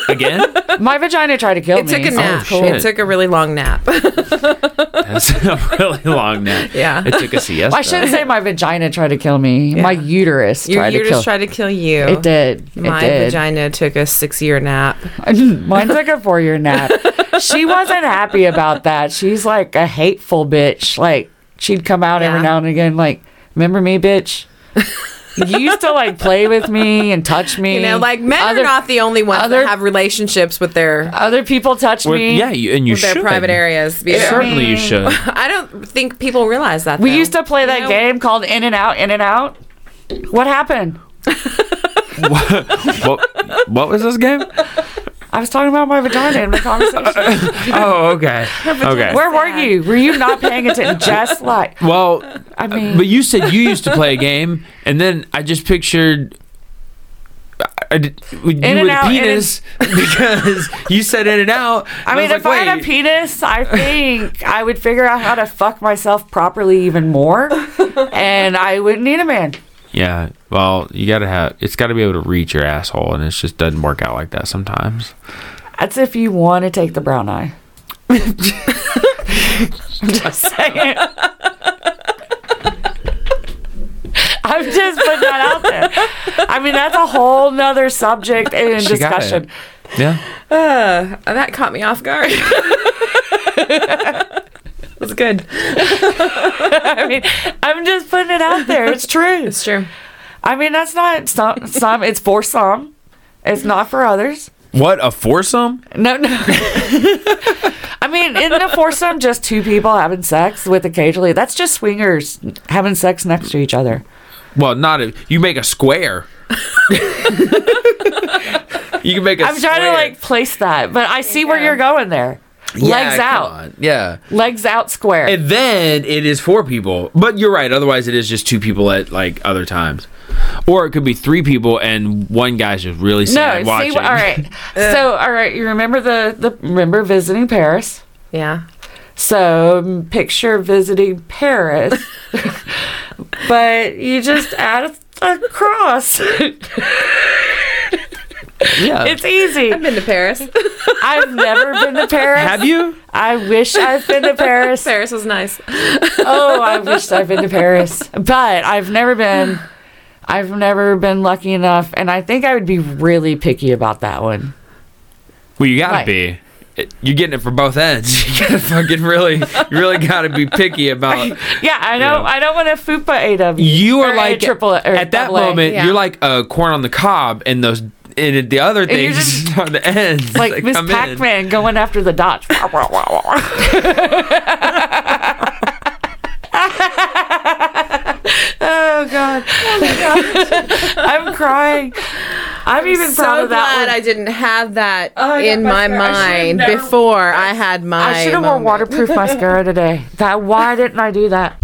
D: Again?
B: My vagina tried to kill
C: It
B: me.
C: It took a nap.
B: it's cool.
C: It took a really long nap.
D: That's a really long nap.
C: Yeah.
D: It took a siesta.
B: Well, I shouldn't say my vagina tried to kill me. My uterus
C: Your
B: tried to
C: uterus
B: kill.
C: tried to kill you.
B: it did.
C: My
B: did.
C: vagina took a six-year nap.
B: Mine took a four year nap. she wasn't happy about that. She's like a hateful bitch. Like she'd come out every now and again, like, remember me, bitch? You used to like play with me and touch me.
C: You know, like men
B: other,
C: are not the only ones
B: other-
C: that have relationships with their
B: other people touch
D: Well,
B: me.
D: yeah, you, and you
C: with their
D: should.
C: private areas. You know?
D: Certainly, you should.
C: I don't think people realize that.
B: We
C: though.
B: used to play
C: You
B: that
C: know?
B: game called In and Out, In and Out. What happened?
D: what, what was this game?
B: I was talking about my vagina in the conversation.
D: Oh, okay. Okay.
B: Where were you? Were you not paying attention? Just like
D: well,
B: I mean,
D: but you said you used to play a game, and then I just pictured. I did, with you
B: and
D: with a
B: out, in and-
D: penis because you said in and out.
B: I mean,
D: was
B: if
D: like,
B: I had a penis, I think I would figure out how to fuck myself properly even more, and I wouldn't need a man.
D: Yeah, well, you gotta have. It's got to be able to reach your asshole, and it just doesn't work out like that sometimes.
B: That's if you want to take the brown eye. I'm just saying. I'm just putting that out there. I mean, that's a whole nother subject and
D: She
B: discussion.
D: Yeah.
C: Uh, that caught me off guard. That's good.
B: I mean, I'm just putting it out there. It's true.
C: It's true.
B: I mean, that's not some. Some. It's for some. It's not for others.
D: What a foursome?
B: No, no. I mean, isn't a foursome just two people having sex with occasionally? That's just swingers having sex next to each other.
D: Well, not a. You make a square. you can make a.
B: I'm trying to like place that, but I see where you're going there.
D: Yeah,
B: Legs out.
D: on. Yeah.
B: Legs out square.
D: And then it is four people. But you're right. Otherwise, it is just two people at like other times. Or it could be three people and one guy's just really
B: no,
D: sad
B: see,
D: watching.
B: all right. so, all right, you remember the the remember visiting Paris?
C: Yeah.
B: So picture visiting Paris, but you just add a, a cross.
D: yeah.
B: It's easy.
C: I've been to Paris.
B: I've never been to Paris.
D: Have you?
B: I wish I've been to Paris.
C: Paris was nice.
B: Oh, I wish I've been to Paris, but I've never been. I've never been lucky enough, and I think I would be really picky about that one.
D: Well, you gotta
B: Right.
D: be. You're getting it from both ends. You gotta fucking really, you really gotta be picky about.
B: Yeah, I know.
D: Yeah.
B: I don't want a fupa AW.
D: You
B: or
D: are
B: a
D: like
B: triple or
D: at that
B: double
D: moment.
C: yeah.
D: You're like a corn on the cob, and those and the other
B: you
D: things
B: just-
D: on the ends.
B: like
D: that
B: Miss. Pac-Man going after the dots. oh god! Oh, I'm crying. I'm even proud
C: so
B: of that
C: glad
B: one.
C: I didn't have that
B: Oh, yeah,
C: in my
B: mascara. I
C: mind
B: never-
C: before I had my.
B: I should have worn waterproof mascara today. That why didn't I do that?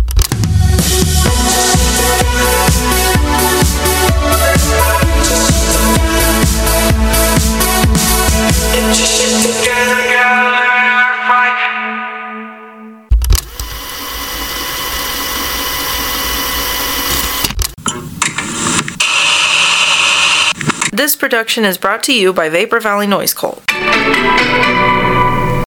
F: This production is brought to you by Vapor Valley Noise Cult.